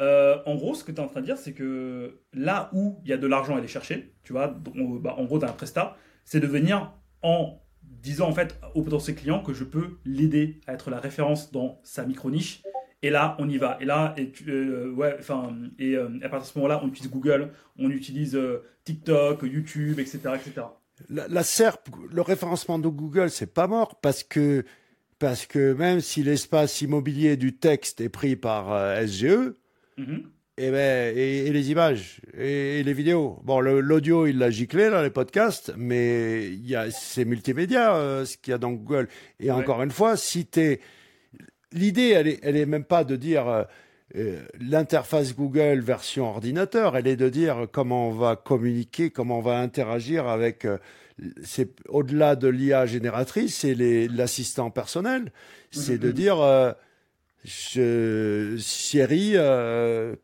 Euh, en gros, ce que tu es en train de dire, c'est que là où il y a de l'argent à aller chercher, tu vois, bah, en gros, tu as un prestat, c'est de venir en disant en fait au potentiel client que je peux l'aider à être la référence dans sa micro-niche. Et là, on y va. Et là, et, euh, ouais, enfin, et euh, à partir de ce moment-là, on utilise Google, on utilise euh, TikTok, YouTube, etc., etc. La, la SERP, le référencement de Google, c'est pas mort parce que parce que même si l'espace immobilier du texte est pris par SGE, mm-hmm. Et, ben, et, les images et, les vidéos. Bon, l'audio, il l'a giclé, là, les podcasts, mais il y a, c'est multimédia, euh, ce qu'il y a dans Google. Et encore une fois, si t'es, l'idée, elle est, elle est même pas de dire euh, euh, l'interface Google version ordinateur, elle est de dire comment on va communiquer, comment on va interagir avec, c'est au-delà de l'IA génératrice, c'est l'assistant personnel. C'est de mm-hmm. dire, je, Siri, euh,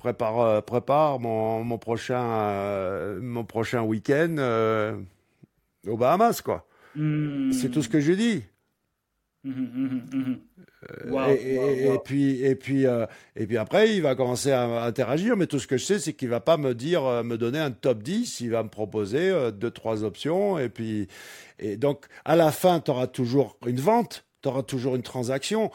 prépare mon, mon prochain, euh, mon prochain week-end euh, aux Bahamas, quoi. Hmm. C'est tout ce que je dis. Et, puis et puis et puis après il va commencer à interagir mais tout ce que je sais c'est qu'il va pas me dire me donner un top 10 il va me proposer deux trois options et puis et donc à la fin tu auras toujours une vente tu auras toujours une transaction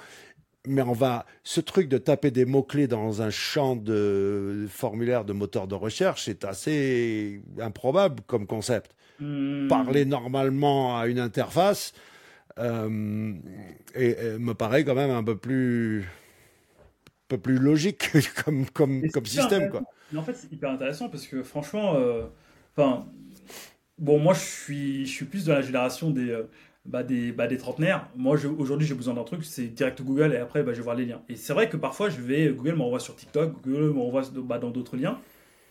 mais on va ce truc de taper des mots clés dans un champ de formulaire de moteur de recherche c'est assez improbable comme concept. Hmm. Parler normalement à une interface euh, et, me paraît quand même un peu plus un peu plus logique comme comme comme système quoi. Mais en fait c'est hyper intéressant parce que franchement euh, enfin bon moi je suis je suis plus dans la génération des euh, bah, des, bah, des trentenaires. Moi, aujourd'hui, j'ai besoin d'un truc, c'est direct Google et après, bah, je vais voir les liens. Et c'est vrai que parfois, je vais, Google m'envoie sur TikTok, Google m'envoie bah, dans d'autres liens,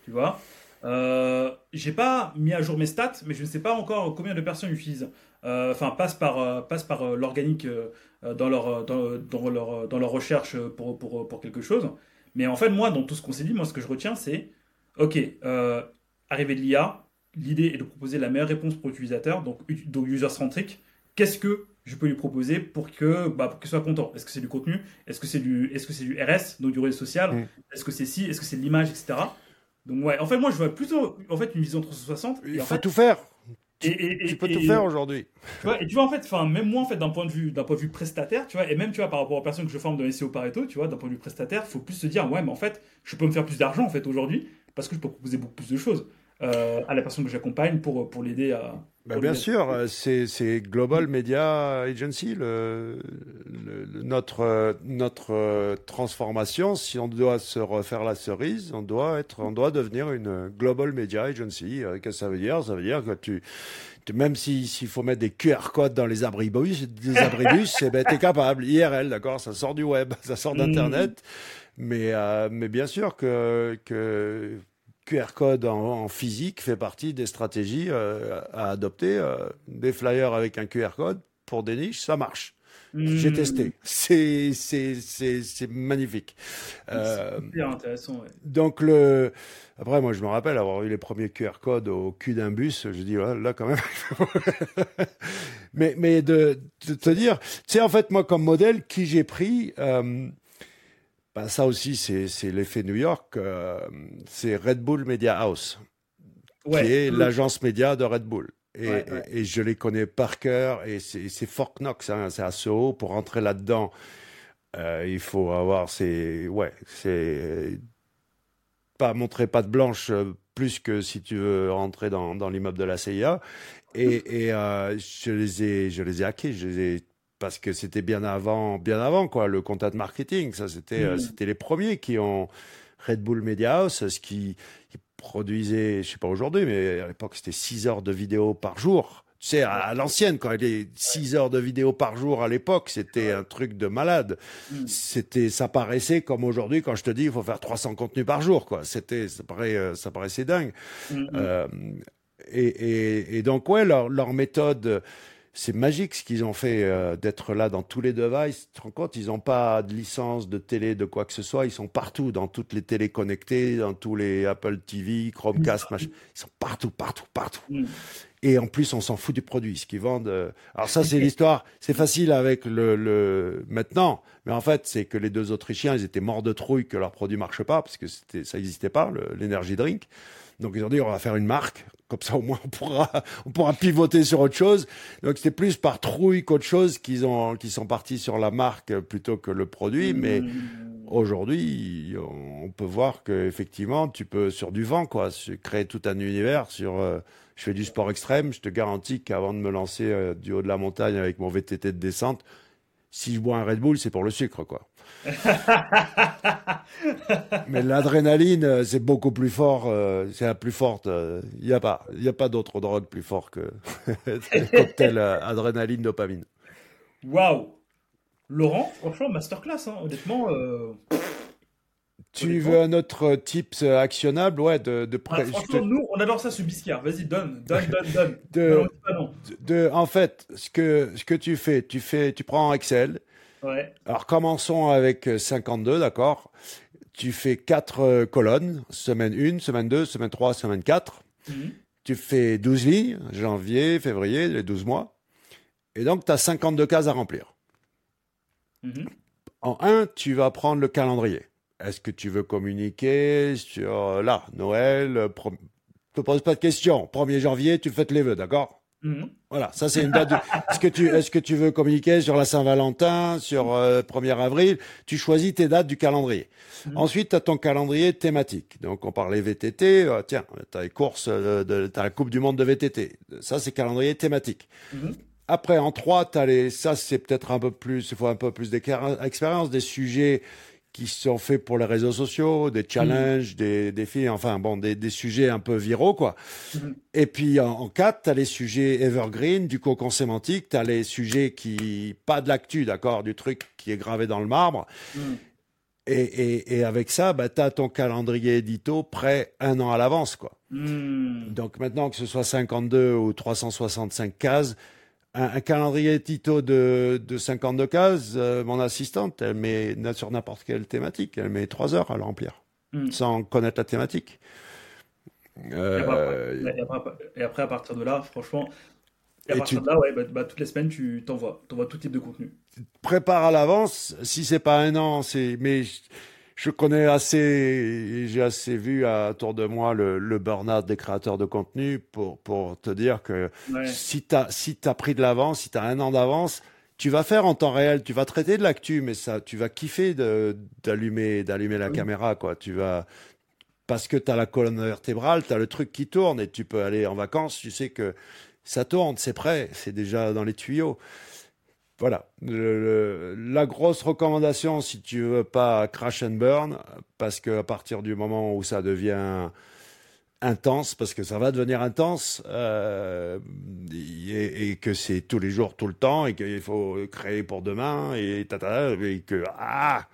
tu vois. Euh, j'ai pas mis à jour mes stats, mais je ne sais pas encore combien de personnes utilisent, euh, enfin, passent par, euh, passent par euh, l'organique dans, leur, dans, dans, leur, dans leur recherche pour, pour, pour quelque chose. Mais en fait, moi, dans tout ce qu'on s'est dit, moi, ce que je retiens, c'est, OK, arriver de l'IA, l'idée est de proposer la meilleure réponse pour l'utilisateur, donc, donc user-centric, qu'est-ce que je peux lui proposer pour que bah, pour qu'il soit content? Est-ce que c'est du contenu? Est-ce que c'est du est-ce que c'est du RS donc du réseau social? Mm. Est-ce que c'est si Est-ce que c'est de l'image, etc. Donc ouais, en fait moi je vois plutôt en fait une vision 360. Il faut tout faire. Et, tu peux tout faire aujourd'hui. et tu vois en fait, enfin même moi en fait d'un point de vue d'un point de vue prestataire, tu vois, et même tu vois par rapport aux personnes que je forme dans les SEO Pareto, tu vois, d'un point de vue prestataire, faut plus se dire ouais mais en fait je peux me faire plus d'argent en fait aujourd'hui parce que je peux proposer beaucoup plus de choses. Euh, à la personne que j'accompagne pour, pour l'aider à. Bah, bien sûr, c'est Global Media Agency, le, notre, notre transformation. Si on doit se refaire la cerise, on doit, être, on doit devenir une Global Media Agency. Euh, qu'est-ce que ça veut dire? Ça veut dire que tu, même s'il faut mettre des QR codes dans les abribus, des abribus, eh ben, tu es capable. IRL, d'accord? Ça sort du web, ça sort d'Internet. Mmh. Mais, euh, mais bien sûr que, que QR code en, physique fait partie des stratégies euh, à adopter. Euh, des flyers avec un QR code pour des niches, ça marche. J'ai hmm. testé. C'est c'est magnifique. Euh, c'est intéressant. Donc le après moi je me rappelle avoir eu les premiers QR codes au cul d'un bus. Je dis là quand même. mais mais de, te dire, tu sais en fait moi comme modèle qui j'ai pris bah, ça aussi, c'est l'effet New York. Euh, c'est Red Bull Media House, qui est l'agence média de Red Bull. Et, je les connais par cœur. Et c'est Fort Knox, hein, c'est à Soho. Pour rentrer là-dedans, euh, il faut avoir ces. Ouais, c'est. Pas montrer patte blanche euh, plus que si tu veux rentrer dans, dans l'immeuble de la CIA. Et, et je les ai, je les ai hackés. Je les ai parce que c'était bien avant, bien avant quoi, le content marketing. Ça, c'était, euh, mm. c'était les premiers qui ont Red Bull Media House, ce qui, produisait, je sais pas aujourd'hui, mais à l'époque, c'était 6 heures de vidéos par jour. Tu sais, à, l'ancienne, quand il est 6 heures de vidéos par jour à l'époque, c'était un truc de malade. Mm. C'était, ça paraissait comme aujourd'hui quand je te dis il faut faire 300 contenus par jour, quoi. C'était, ça paraît, euh, ça paraissait dingue. Mm, euh, et, et, donc ouais, leur, leur méthode c'est magique ce qu'ils ont fait euh, d'être là dans tous les devices. Tu te rends compte, ils n'ont pas de licence de télé, de quoi que ce soit. Ils sont partout, dans toutes les télés connectées, dans tous les Apple TV, Chromecast, machin. Ils sont partout, partout, partout. Mm. Et en plus, on s'en fout du produit, ce qu'ils vendent. Euh. Alors ça, c'est l'histoire. C'est facile avec le, le, maintenant, mais en fait, c'est que les deux Autrichiens, ils étaient morts de trouille que leur produit marche pas parce que ça n'existait pas, l'énergie drink. Donc ils ont dit on va faire une marque, comme ça au moins on pourra on pourra pivoter sur autre chose. Donc c'était plus par trouille qu'autre chose qu'ils ont qui sont partis sur la marque plutôt que le produit. Mais mmh. aujourd'hui, on peut voir que effectivement tu peux sur du vent quoi, créer tout un univers sur. Euh, je fais du sport extrême, je te garantis qu'avant de me lancer euh, du haut de la montagne avec mon VTT de descente, si je bois un Red Bull, c'est pour le sucre quoi. Mais l'adrénaline, euh, c'est beaucoup plus fort, euh, c'est la plus forte. Il euh, n'y a pas, a pas d'autre drogue plus fort que le cocktail adrénaline dopamine. Waouh, Laurent, franchement, masterclass, hein, honnêtement. Tu veux un autre tips actionnable? Ouais, de, de ah, franchement, nous, on adore ça sur Biscard. Vas-y, donne, donne, donne, donne. de, en fait, ce que, ce que tu fais, tu fais, tu prends Excel, alors commençons avec 52, euh, d'accord Tu fais quatre euh, colonnes, semaine 1, semaine 2, semaine 3, semaine 4. Mhm. Tu fais 12 lignes, janvier, février, les 12 mois. Et donc, tu as 52 cases à remplir. Mhm. En 1, tu vas prendre le calendrier. Est-ce que tu veux communiquer sur, euh, là, Noël, ne te pose pas de questions. 1er janvier, tu fais les vœux, d'accord? Mhm. Voilà, ça c'est une date. Est-ce que tu est-ce que tu veux communiquer sur la Saint-Valentin, sur 1er euh, avril? Tu choisis tes dates du calendrier. Mhm. Ensuite, tu as ton calendrier thématique. Donc on parlait VTT, euh, tiens, tu as les courses euh, de, la Coupe du monde de VTT. Ça c'est calendrier thématique. Mhm. Après en 3, tu as les ça c'est peut-être un peu plus il faut un peu plus d'expérience des sujets qui sont faits pour les réseaux sociaux, des challenges, des défis, enfin bon, des, des, sujets un peu viraux, quoi. Mm-hmm. Et puis en, en 4, tu as les sujets evergreen, du cocon sémantique, tu as les sujets qui, pas de l'actu, d'accord, du truc qui est gravé dans le marbre. Mm. Et, et, et, avec ça, bah, tu as ton calendrier édito prêt un an à l'avance, quoi. Mm. Donc maintenant, que ce soit 52 ou 365 cases, un, calendrier Tito de, de 52 cases, euh, mon assistante, elle met sur n'importe quelle thématique, elle met trois heures à le remplir, hmm. sans connaître la thématique. Euh, et, après, à partir de là, franchement, à partir de là, ouais, bah, bah, toutes les semaines, tu t'envoies, t'envoies tout type de contenu. Prépare à l'avance. Si c'est pas un an, c'est mais je connais assez, j'ai assez vu autour de moi le, le burn-out des créateurs de contenu pour, pour te dire que si tu as, si as pris de l'avance, si tu as un an d'avance, tu vas faire en temps réel, tu vas traiter de l'actu, mais ça, tu vas kiffer d'allumer, d'allumer la caméra, quoi. Tu vas, parce que tu as la colonne vertébrale, tu as le truc qui tourne et tu peux aller en vacances, tu sais que ça tourne, c'est prêt, c'est déjà dans les tuyaux voilà. la grosse recommandation, si tu veux pas crash and burn, parce qu'à partir du moment où ça devient intense, parce que ça va devenir intense, euh, et, que c'est tous les jours, tout le temps, et qu'il faut créer pour demain, et, tata, et que ah,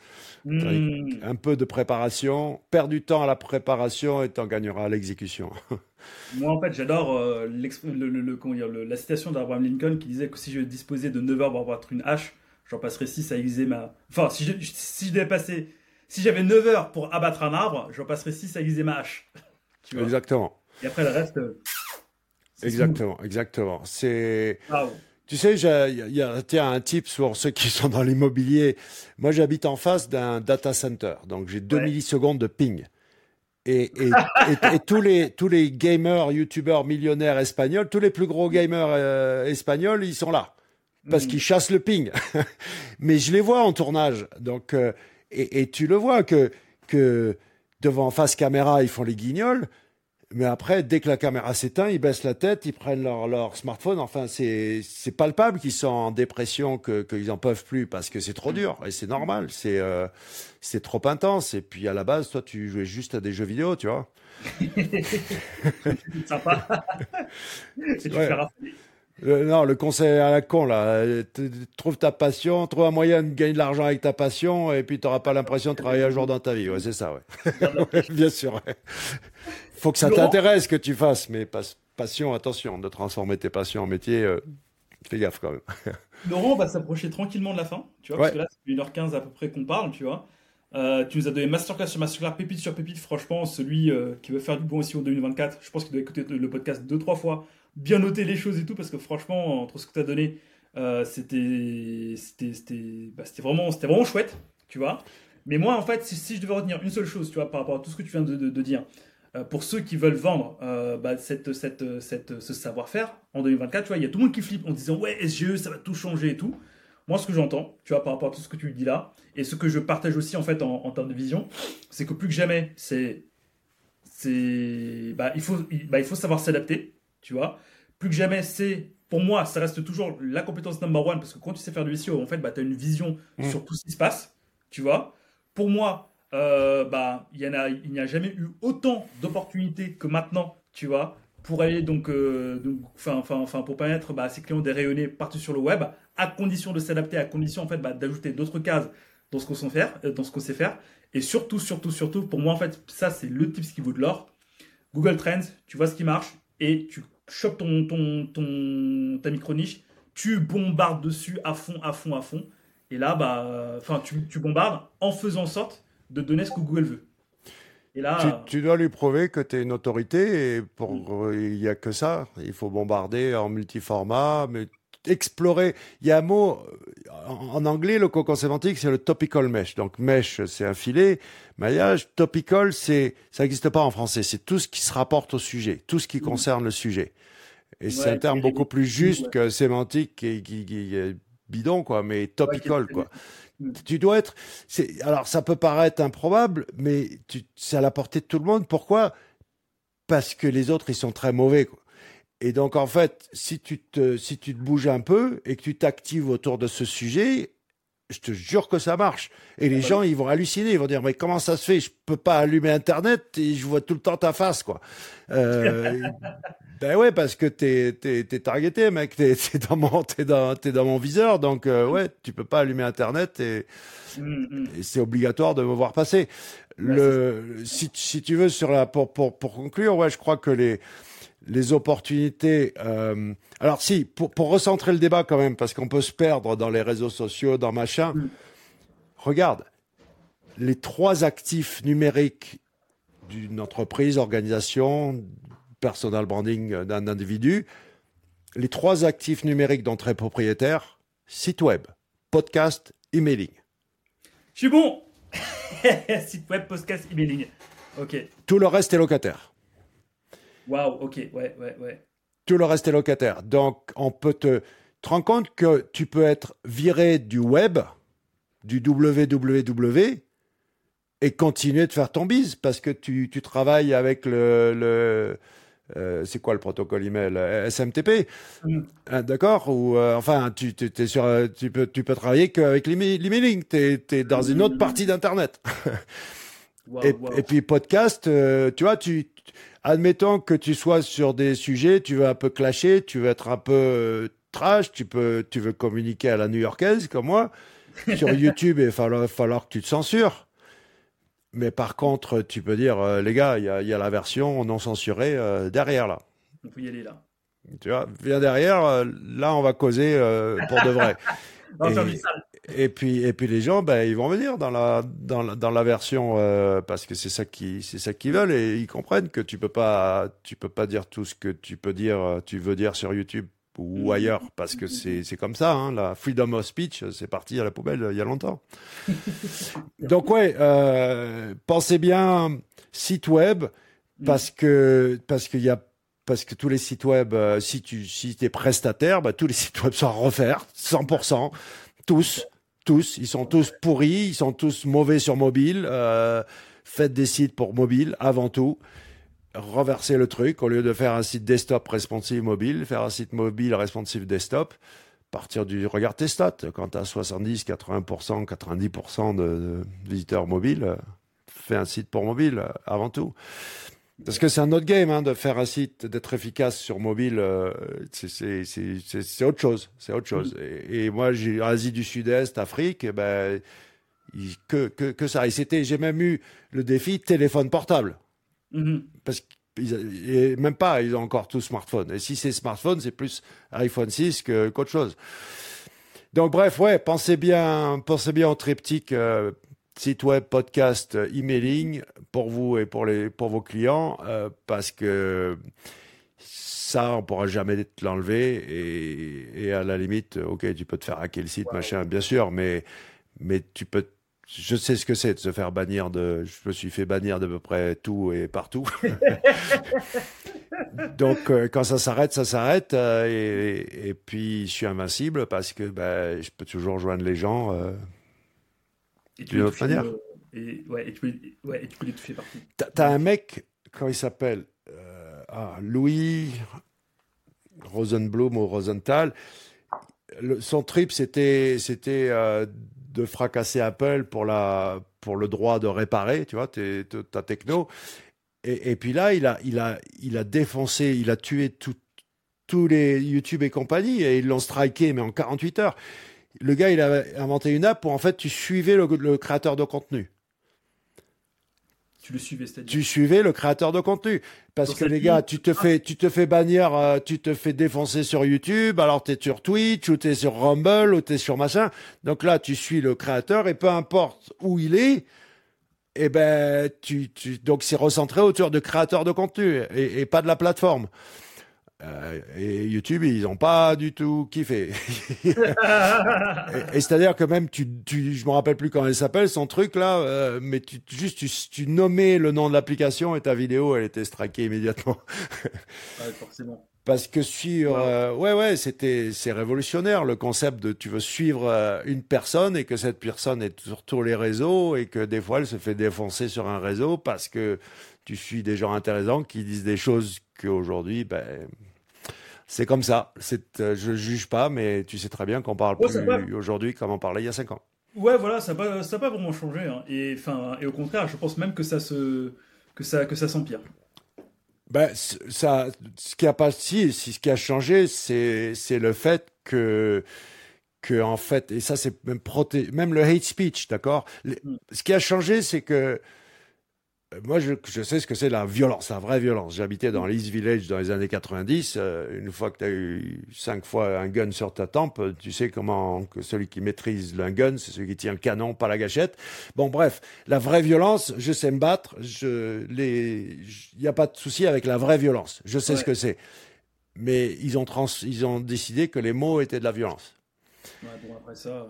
hmm. un peu de préparation, perds du temps à la préparation et t'en gagneras à l'exécution. Moi, en fait, j'adore euh, le, la citation d'Abraham Lincoln qui disait que si je disposais de 9 heures pour avoir une hache, j'en passerais 6 à aiguiser ma. Enfin, si je, si je devais passer. Si j'avais 9 heures pour abattre un arbre, j'en passerais 6 à aiguiser ma hache. Exactement. Et après, le reste. Exactement, exactement. C'est. Tu sais, il y a, tiens, un type pour ceux qui sont dans l'immobilier. Moi, j'habite en face d'un data center, donc j'ai 2 millisecondes de ping. Et, et, et, tous les tous les gamers, youtubeurs, millionnaires espagnols, tous les plus gros gamers euh, espagnols, ils sont là parce hmm. qu'ils chassent le ping. Mais je les vois en tournage, donc euh, et, et, tu le vois que que devant face caméra, ils font les guignols. Mais après, dès que la caméra s'éteint, ils baissent la tête, ils prennent leur, leur smartphone. Enfin, c'est c'est palpable qu'ils sont en dépression, que qu'ils en peuvent plus parce que c'est trop dur et c'est normal. C'est euh, c'est trop intense. Et puis à la base, toi, tu jouais juste à des jeux vidéo, tu vois. sympa. non, le conseil à la con, là. Trouve ta passion, trouve un moyen de gagner de l'argent avec ta passion, et puis tu n'auras pas l'impression de travailler un jour dans ta vie. Ouais, c'est ça, ouais. Bien sûr. Faut que ça t'intéresse que tu fasses, mais passion, attention, de transformer tes passions en métier, euh, fais gaffe quand même. Laurent, on va s'approcher tranquillement de la fin, tu vois, parce que là, c'est 1h15 à peu près qu'on parle, tu vois. Euh, tu nous as donné masterclass sur masterclass, pépite sur pépite. Franchement, celui euh, qui veut faire du bon aussi en 2024, je pense qu'il doit écouter le podcast deux trois fois, bien noter les choses et tout, parce que franchement, entre ce que tu as donné, c'était c'était bah, vraiment, vraiment chouette, tu vois. Mais moi, en fait, si, je devais retenir une seule chose, tu vois, par rapport à tout ce que tu viens de dire, euh, pour ceux qui veulent vendre euh, bah, cette, cette, cette, ce savoir-faire en 2024, tu vois, il y a tout le monde qui flippe en disant ouais SGE ça va tout changer et tout. Moi, ce que j'entends, tu vois, par rapport à tout ce que tu dis là, et ce que je partage aussi en fait en, termes de vision, c'est que plus que jamais, c'est, c'est, bah, il faut, bah, il faut savoir s'adapter, tu vois. Plus que jamais, c'est, pour moi, ça reste toujours la compétence number one parce que quand tu sais faire du SEO, en fait, bah, tu as une vision mmh. sur tout ce qui se passe, tu vois. Pour moi, euh, bah, il n'y a, jamais eu autant d'opportunités que maintenant, tu vois, pour aller donc, euh, enfin, enfin, enfin, pour permettre bah, à ses clients de rayonner partout sur le web, à condition de s'adapter, à condition en fait bah, d'ajouter d'autres cases dans ce qu'on sait faire, euh, dans ce qu'on sait faire, et surtout, surtout, surtout, pour moi en fait, ça c'est le tips qui vaut de l'or. Google Trends, tu vois ce qui marche et tu chopes ton, ton, ton, ta micro niche, tu bombardes dessus à fond, à fond, à fond, et là, bah, enfin, tu, tu bombardes en faisant en sorte de donner ce que Google veut. Et là, tu, dois lui prouver que tu es une autorité et pour mm. il n'y a que ça. Il faut bombarder en multiformat, mais explorer. Il y a un mot en, anglais, le cocon sémantique, c'est le topical mesh. Donc mesh, c'est un filet, maillage. Topical, c'est ça n'existe pas en français. C'est tout ce qui se rapporte au sujet, tout ce qui mm. concerne le sujet. Et c'est un terme beaucoup plus juste que sémantique qui, qui, bidon, quoi, mais topical, quoi. Tu dois être. Alors, ça peut paraître improbable, mais c'est à la portée de tout le monde. Pourquoi? Parce que les autres, ils sont très mauvais. Et donc, en fait, si tu te, si tu te bouges un peu et que tu t'actives autour de ce sujet, je te jure que ça marche. Et les gens, ils vont halluciner, ils vont dire mais comment ça se fait? Je peux pas allumer Internet et je vois tout le temps ta face, quoi. Euh, ben ouais, parce que t'es t'es t'es targeté, mec. T'es t'es dans mon t'es dans t'es dans mon viseur, donc euh, ouais, tu peux pas allumer Internet et, mm, mm. et c'est obligatoire de me voir passer. Le si si tu veux sur la pour pour pour conclure, ouais, je crois que les les opportunités. Euh, alors si, pour, pour recentrer le débat quand même, parce qu'on peut se perdre dans les réseaux sociaux, dans machin. Mm. Regarde, les trois actifs numériques d'une entreprise, organisation, personal branding d'un individu, les trois actifs numériques d'entrée propriétaire, site web, podcast, emailing. Je suis bon Site web, podcast, emailing. Ok. Tout le reste est locataire. Waouh, ok, ouais, ouais, ouais. Tout le reste est locataire. Donc, on peut te. te rends compte que tu peux être viré du web, du www, et continuer de faire ton bise parce que tu, tu travailles avec le, le euh, c'est quoi le protocole email? Euh, SMTP, mm. hein, d'accord? Ou euh, enfin, tu, tu, sur, tu peux, tu peux travailler qu'avec l'emailing. Tu es, dans une autre partie d'internet. et, et, puis podcast, tu vois, tu, admettons que tu sois sur des sujets, tu veux un peu clasher, tu veux être un peu euh, trash, tu peux, tu veux communiquer à la new-yorkaise comme moi. Sur YouTube, il va falloir, que tu te censures. Mais par contre, tu peux dire, euh, les gars, il y a, la version non censurée euh, derrière là. On peut y aller là. Tu vois, viens derrière, là on va causer pour de vrai. Et puis, et puis les gens, ben, ils vont venir dans la, dans la, dans la version euh, parce que c'est ça qui, c'est ça qu'ils veulent et ils comprennent que tu peux pas, tu peux pas dire tout ce que tu peux dire, tu veux dire sur YouTube ou mm. ailleurs, parce que c'est comme ça, hein, la freedom of speech, c'est parti à la poubelle il y a longtemps. Donc ouais, euh, pensez bien site web, mm. parce que parce qu'il y a parce que tous les sites web, euh, si tu si es prestataire, bah, tous les sites web sont à refaire, 100%, tous, tous, ils sont tous pourris, ils sont tous mauvais sur mobile. Euh, faites des sites pour mobile avant tout reverser le truc au lieu de faire un site desktop responsive mobile, faire un site mobile responsive desktop. Partir du regarde tes stats. Quand tu as 70, 80%, 90% de, visiteurs mobiles, euh, fais un site pour mobile avant tout. Parce que c'est un autre game hein, de faire un site, d'être efficace sur mobile. Euh, c'est autre chose. C'est autre chose. Et, moi, j'ai Asie du Sud-Est, Afrique, eh ben, que, que, que ça. Et c'était, j'ai même eu le défi téléphone portable. Mhm. Parce qu'ils même pas, ils ont encore tout smartphone. Et si c'est smartphone, c'est plus iPhone 6 qu'autre chose. Donc bref, ouais, pensez bien, pensez bien au triptyque euh, site web, podcast, emailing pour vous et pour les pour vos clients, euh, parce que ça, on pourra jamais l'enlever et, et, à la limite, ok, tu peux te faire hacker le site, machin, bien sûr, mais mais tu peux je sais ce que c'est de se faire bannir de. Je me suis fait bannir d'à peu près tout et partout. Donc euh, quand ça s'arrête, ça s'arrête. Euh, et, et, puis je suis invincible parce que ben, je peux toujours joindre les gens euh, d'une autre manière. et, ouais, et, tu peux, ouais, et tu peux les toucher partout. T'as un mec, quand il s'appelle ah, Louis Rosenblum ou Rosenthal. son trip, c'était c'était de fracasser Apple pour, la, pour le droit de réparer, tu vois, ta techno. Et, puis là, il a, il, a, il a défoncé, il a tué tous les YouTube et compagnie, et ils l'ont striké, mais en 48 heures. Le gars, il a inventé une app pour, en fait, tu suivais le créateur de contenu. Tu le suivais, c'est-à-dire Tu suivais le créateur de contenu. Parce que les gars, tu te fais, tu te fais bannir, euh, tu te fais défoncer sur YouTube, alors tu es sur Twitch, ou tu es sur Rumble, ou tu es sur machin. Donc là, tu suis le créateur et peu importe où il est, eh ben, tu, tu donc c'est recentré autour de créateur de contenu et, et pas de la plateforme. Euh, et YouTube, ils n'ont pas du tout kiffé. et, c'est-à-dire que même, tu, tu, je me rappelle plus comment elle s'appelle, son truc là, euh, mais tu, juste tu, tu nommais le nom de l'application et ta vidéo, elle était strikée immédiatement. ouais, forcément. Parce que sur, euh, ouais, ouais, c'était, c'est révolutionnaire le concept de tu veux suivre une personne et que cette personne est sur tous les réseaux et que des fois elle se fait défoncer sur un réseau parce que tu suis des gens intéressants qui disent des choses qu'aujourd'hui, ben, c'est comme ça. C'est, euh, je juge pas, mais tu sais très bien qu'on parle plus aujourd'hui comme on parlait il y a 5 ans. Ouais, voilà, ça n'a pas, ça pas vraiment changé. Hein. Et, enfin, et au contraire, je pense même que ça, se, que ça, que ça s'empire. Ben, ça, ce qui a pas, si, ce qui a changé, c'est, c'est le fait que, que en fait, et ça c'est même proté même le hate speech, d'accord? Mm. Ce qui a changé, c'est que moi, je, je, sais ce que c'est la violence, la vraie violence. J'habitais dans l'East Village dans les années 90. Euh, une fois que tu as eu cinq fois un gun sur ta tempe, tu sais comment que celui qui maîtrise un gun, c'est celui qui tient le canon, pas la gâchette. Bon, bref, la vraie violence, je sais me battre. Je les, il n'y a pas de souci avec la vraie violence. Je sais ce que c'est. Mais ils ont trans, ils ont décidé que les mots étaient de la violence. Ouais, bon après ça.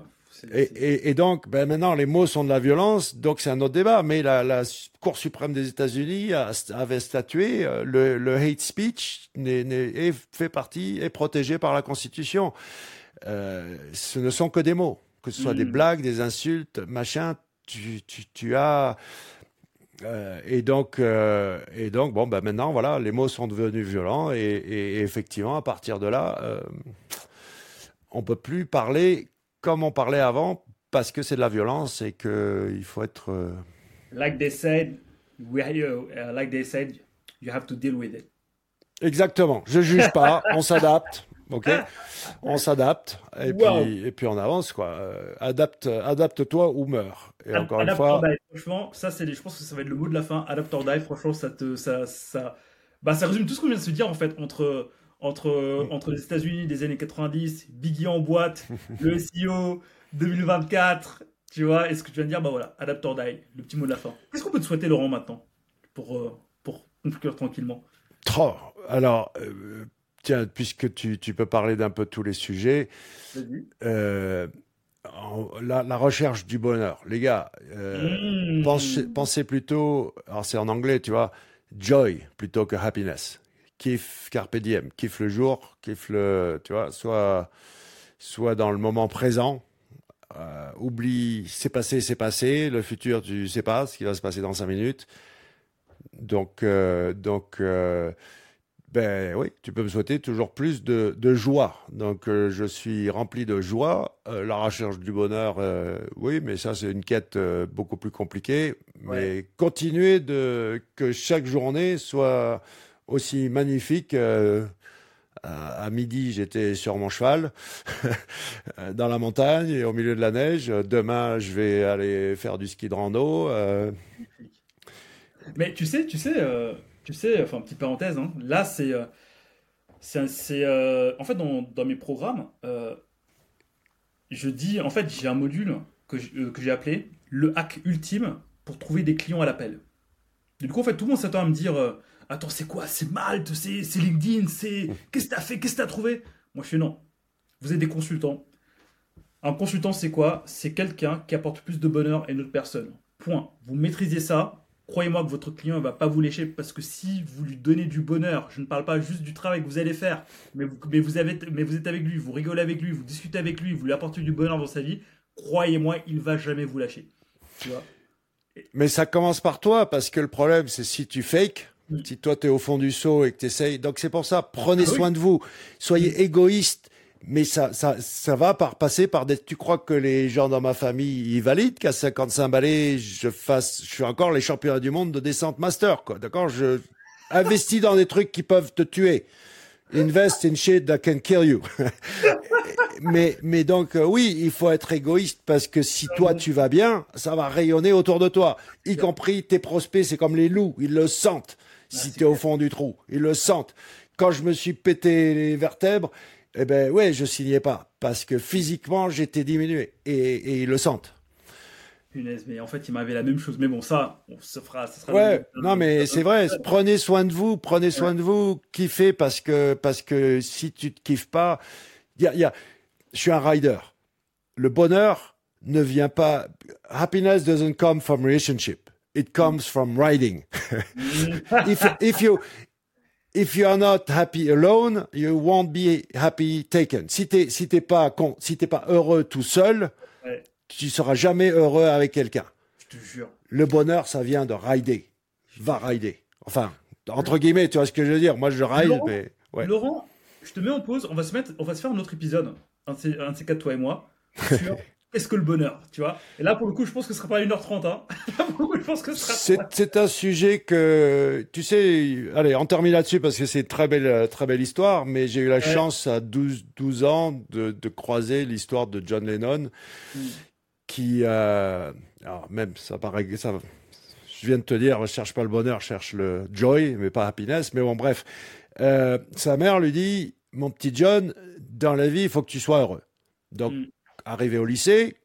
Et, et, donc, ben maintenant, les mots sont de la violence, donc c'est un autre débat. Mais la, la Cour suprême des États-Unis avait statué euh, le, le hate speech est, fait partie, est protégé par la Constitution. Euh, ce ne sont que des mots, que ce soit des mm. blagues, des insultes, machin. Tu, tu, tu as euh, et donc, euh, et donc, bon, ben maintenant, voilà, les mots sont devenus violents et, et effectivement, à partir de là, euh, on peut plus parler comme on parlait avant, parce que c'est de la violence et qu'il faut être. Euh, like they said, we, uh, like they said, you have to deal with it. Exactement. Je juge pas, on s'adapte. Ok, on s'adapte et puis et puis on avance quoi. Euh, adapte, adapte-toi ou meurs. Et encore une fois. franchement, ça c'est, je pense que ça va être le mot de la fin. Adapt or die. Franchement, ça te, ça, ça, bah ça résume tout ce qu'on vient de se dire en fait entre entre, mm. entre les États-Unis des années 90, Biggie en boîte, le SEO 2024, tu vois, et ce que tu viens de dire, bah voilà, adapt or die, le petit mot de la fin. Qu'est-ce qu'on peut te souhaiter, Laurent, maintenant, pour, euh, pour conclure tranquillement? Trop. Alors, euh, Tiens, puisque tu, tu peux parler d'un peu tous les sujets, euh, la, la, recherche du bonheur. Les gars, euh, mmh. pensez, pensez, plutôt, alors c'est en anglais, tu vois, joy plutôt que happiness. Kiffe, carpe diem, kiffe le jour, kiffe le, tu vois, soit, soit dans le moment présent, euh, oublie, c'est passé, c'est passé, le futur, tu sais pas ce qui va se passer dans cinq minutes. Donc, euh, donc, euh, ben oui, tu peux me souhaiter toujours plus de, de joie. Donc, euh, je suis rempli de joie. La recherche du bonheur, oui, mais ça, c'est une quête beaucoup plus compliquée. Mais continuer de que chaque journée soit aussi magnifique. À, à, midi, j'étais sur mon cheval dans la montagne et au milieu de la neige. Demain, je vais aller faire du ski de rando. Mais tu sais, tu sais, tu sais, enfin, petite parenthèse, hein, là, c'est. Euh, c'est euh, en fait, dans, dans mes programmes, euh, je dis. En fait, j'ai un module que j'ai appelé le hack ultime pour trouver des clients à l'appel. Du coup, en fait, tout le monde s'attend à me dire Attends, c'est quoi? C'est Malte, c'est LinkedIn, c'est. Qu'est-ce que t'as fait? Qu'est-ce que t'as trouvé? Moi, je fais non. Vous êtes des consultants. Un consultant, c'est quoi? C'est quelqu'un qui apporte plus de bonheur à une autre personne. Point. Vous maîtrisez ça, croyez-moi que votre client ne va pas vous lécher parce que si vous lui donnez du bonheur, je ne parle pas juste du travail que vous allez faire, mais vous, êtes avec lui, vous rigolez avec lui, vous discutez avec lui, vous lui apportez du bonheur dans sa vie, croyez-moi, il va jamais vous lâcher. mais ça commence par toi parce que le problème, c'est si tu fake, mm. Si toi tu es au fond du seau et que tu essayes. Donc c'est pour ça, prenez ah soin de vous, soyez mm. égoïste mais ça, ça, ça va par passer par des. Tu crois que les gens dans ma famille ils valident qu'à 55 balais, je fasse, je suis encore les champions du monde de descente master, quoi. D'accord, je investis dans des trucs qui peuvent te tuer. Invest in shit that can kill you. mais, mais donc, euh, oui, il faut être égoïste parce que si toi tu vas bien, ça va rayonner autour de toi. Y compris tes prospects, c'est comme les loups, ils le sentent. Si tu es au fond du trou, ils le sentent. Quand je me suis pété les vertèbres, eh ben ouais, je signais pas parce que physiquement j'étais diminué et, ils le sentent. Punaise, mais en fait il m'avait la même chose. Mais bon, ça, on se fera. Ça sera ouais, non mais c'est vrai. Prenez soin de vous, prenez soin de vous, kiffez parce que parce que si tu te kiffes pas, il y a, y a, je suis un rider. Le bonheur ne vient pas. Happiness doesn't come from relationship. It comes from riding. if, if you if you are not happy alone, you won't be happy taken. Si t'es si t'es pas con, si t'es pas heureux tout seul, ouais. tu seras jamais heureux avec quelqu'un. Je te jure. Le bonheur, ça vient de rider. Va rider. Enfin, entre guillemets, tu vois ce que je veux dire. Moi, je ride, Laurent, mais ouais. Laurent, je te mets en pause. On va se mettre, on va se faire un autre épisode, un de ces, un de ces quatre toi et moi, sur qu'est-ce que le bonheur, tu vois? Et là, pour le coup, je pense que ce sera pas 1h30. Hein. je pense que ce sera. C'est un sujet que, tu sais, allez, on termine là-dessus parce que c'est une très belle, très belle histoire, mais j'ai eu la chance à 12, 12 ans de, de croiser l'histoire de John Lennon, mm. qui, euh, alors même, ça paraît, ça, je viens de te dire, cherche pas le bonheur, cherche le joy, mais pas happiness, mais bon, bref. Euh, sa mère lui dit, mon petit John, dans la vie, il faut que tu sois heureux. Donc, mm arrivé au lycée,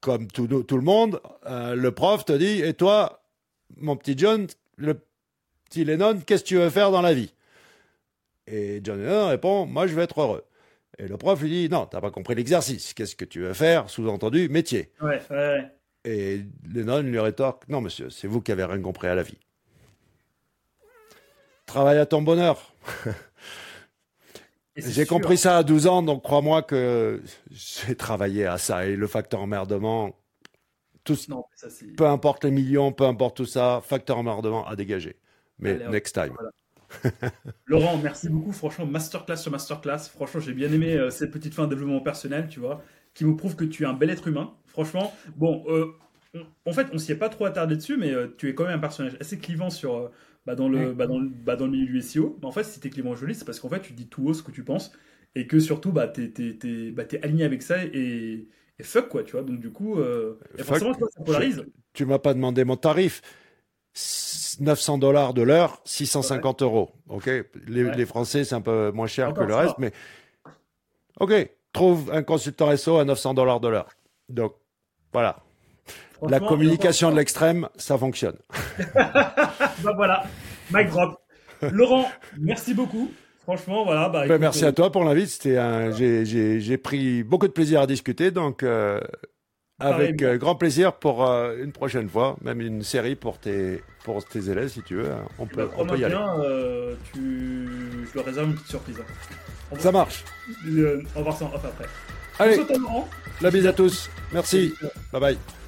comme tout, tout le monde, euh, le prof te dit Et toi, mon petit John, le petit Lennon, qu'est-ce que tu veux faire dans la vie? Et John Lennon répond Moi, je veux être heureux. Et le prof lui dit Non, t'as pas compris l'exercice. Qu'est-ce que tu veux faire? Sous-entendu, métier. Ouais, ouais. Et Lennon lui rétorque Non, monsieur, c'est vous qui avez rien compris à la vie. Travaille à ton bonheur. J'ai compris ça à 12 ans, donc crois-moi que j'ai travaillé à ça. Et le facteur emmerdement, tout, peu importe les millions, peu importe tout ça, facteur emmerdement à dégager. Mais next time. Laurent, merci beaucoup. Franchement, masterclass sur masterclass. Franchement, j'ai bien aimé euh, cette petite fin de développement personnel, tu vois, qui me prouve que tu es un bel être humain. Franchement, bon, euh, en fait, on s'y est pas trop attardé dessus, mais euh, tu es quand même un personnage assez clivant sur bah, dans, le, bah, dans, le, bah, dans le milieu du SEO. Mais en fait, si t'es Clément Joly, c'est parce qu'en fait, tu dis tout haut ce que tu penses et que surtout, bah, t'es, t'es, bah, aligné avec ça et, et, fuck, quoi, tu vois. Donc, du coup, euh, forcément, ça polarise. Tu m'as pas demandé mon tarif. 900 dollars de l'heure, 650 euros. Ok, les, les Français c'est un peu moins cher que le reste, mais ok, trouve un consultant SEO à 900 dollars de l'heure. Donc voilà, la communication de l'extrême, ça fonctionne. bah voilà, mic drop. Laurent, merci beaucoup. Franchement, voilà. Bah, ben, merci à toi pour l'invite. C'était un, j'ai pris beaucoup de plaisir à discuter, donc avec grand plaisir pour une prochaine fois, même une série pour tes pour tes élèves si tu veux. On peut, on peut y aller. tu... Je leur réserve une petite surprise. Hein. Ça marche. on va voir ça après. Allez, la bise à tous. Merci. Bye bye.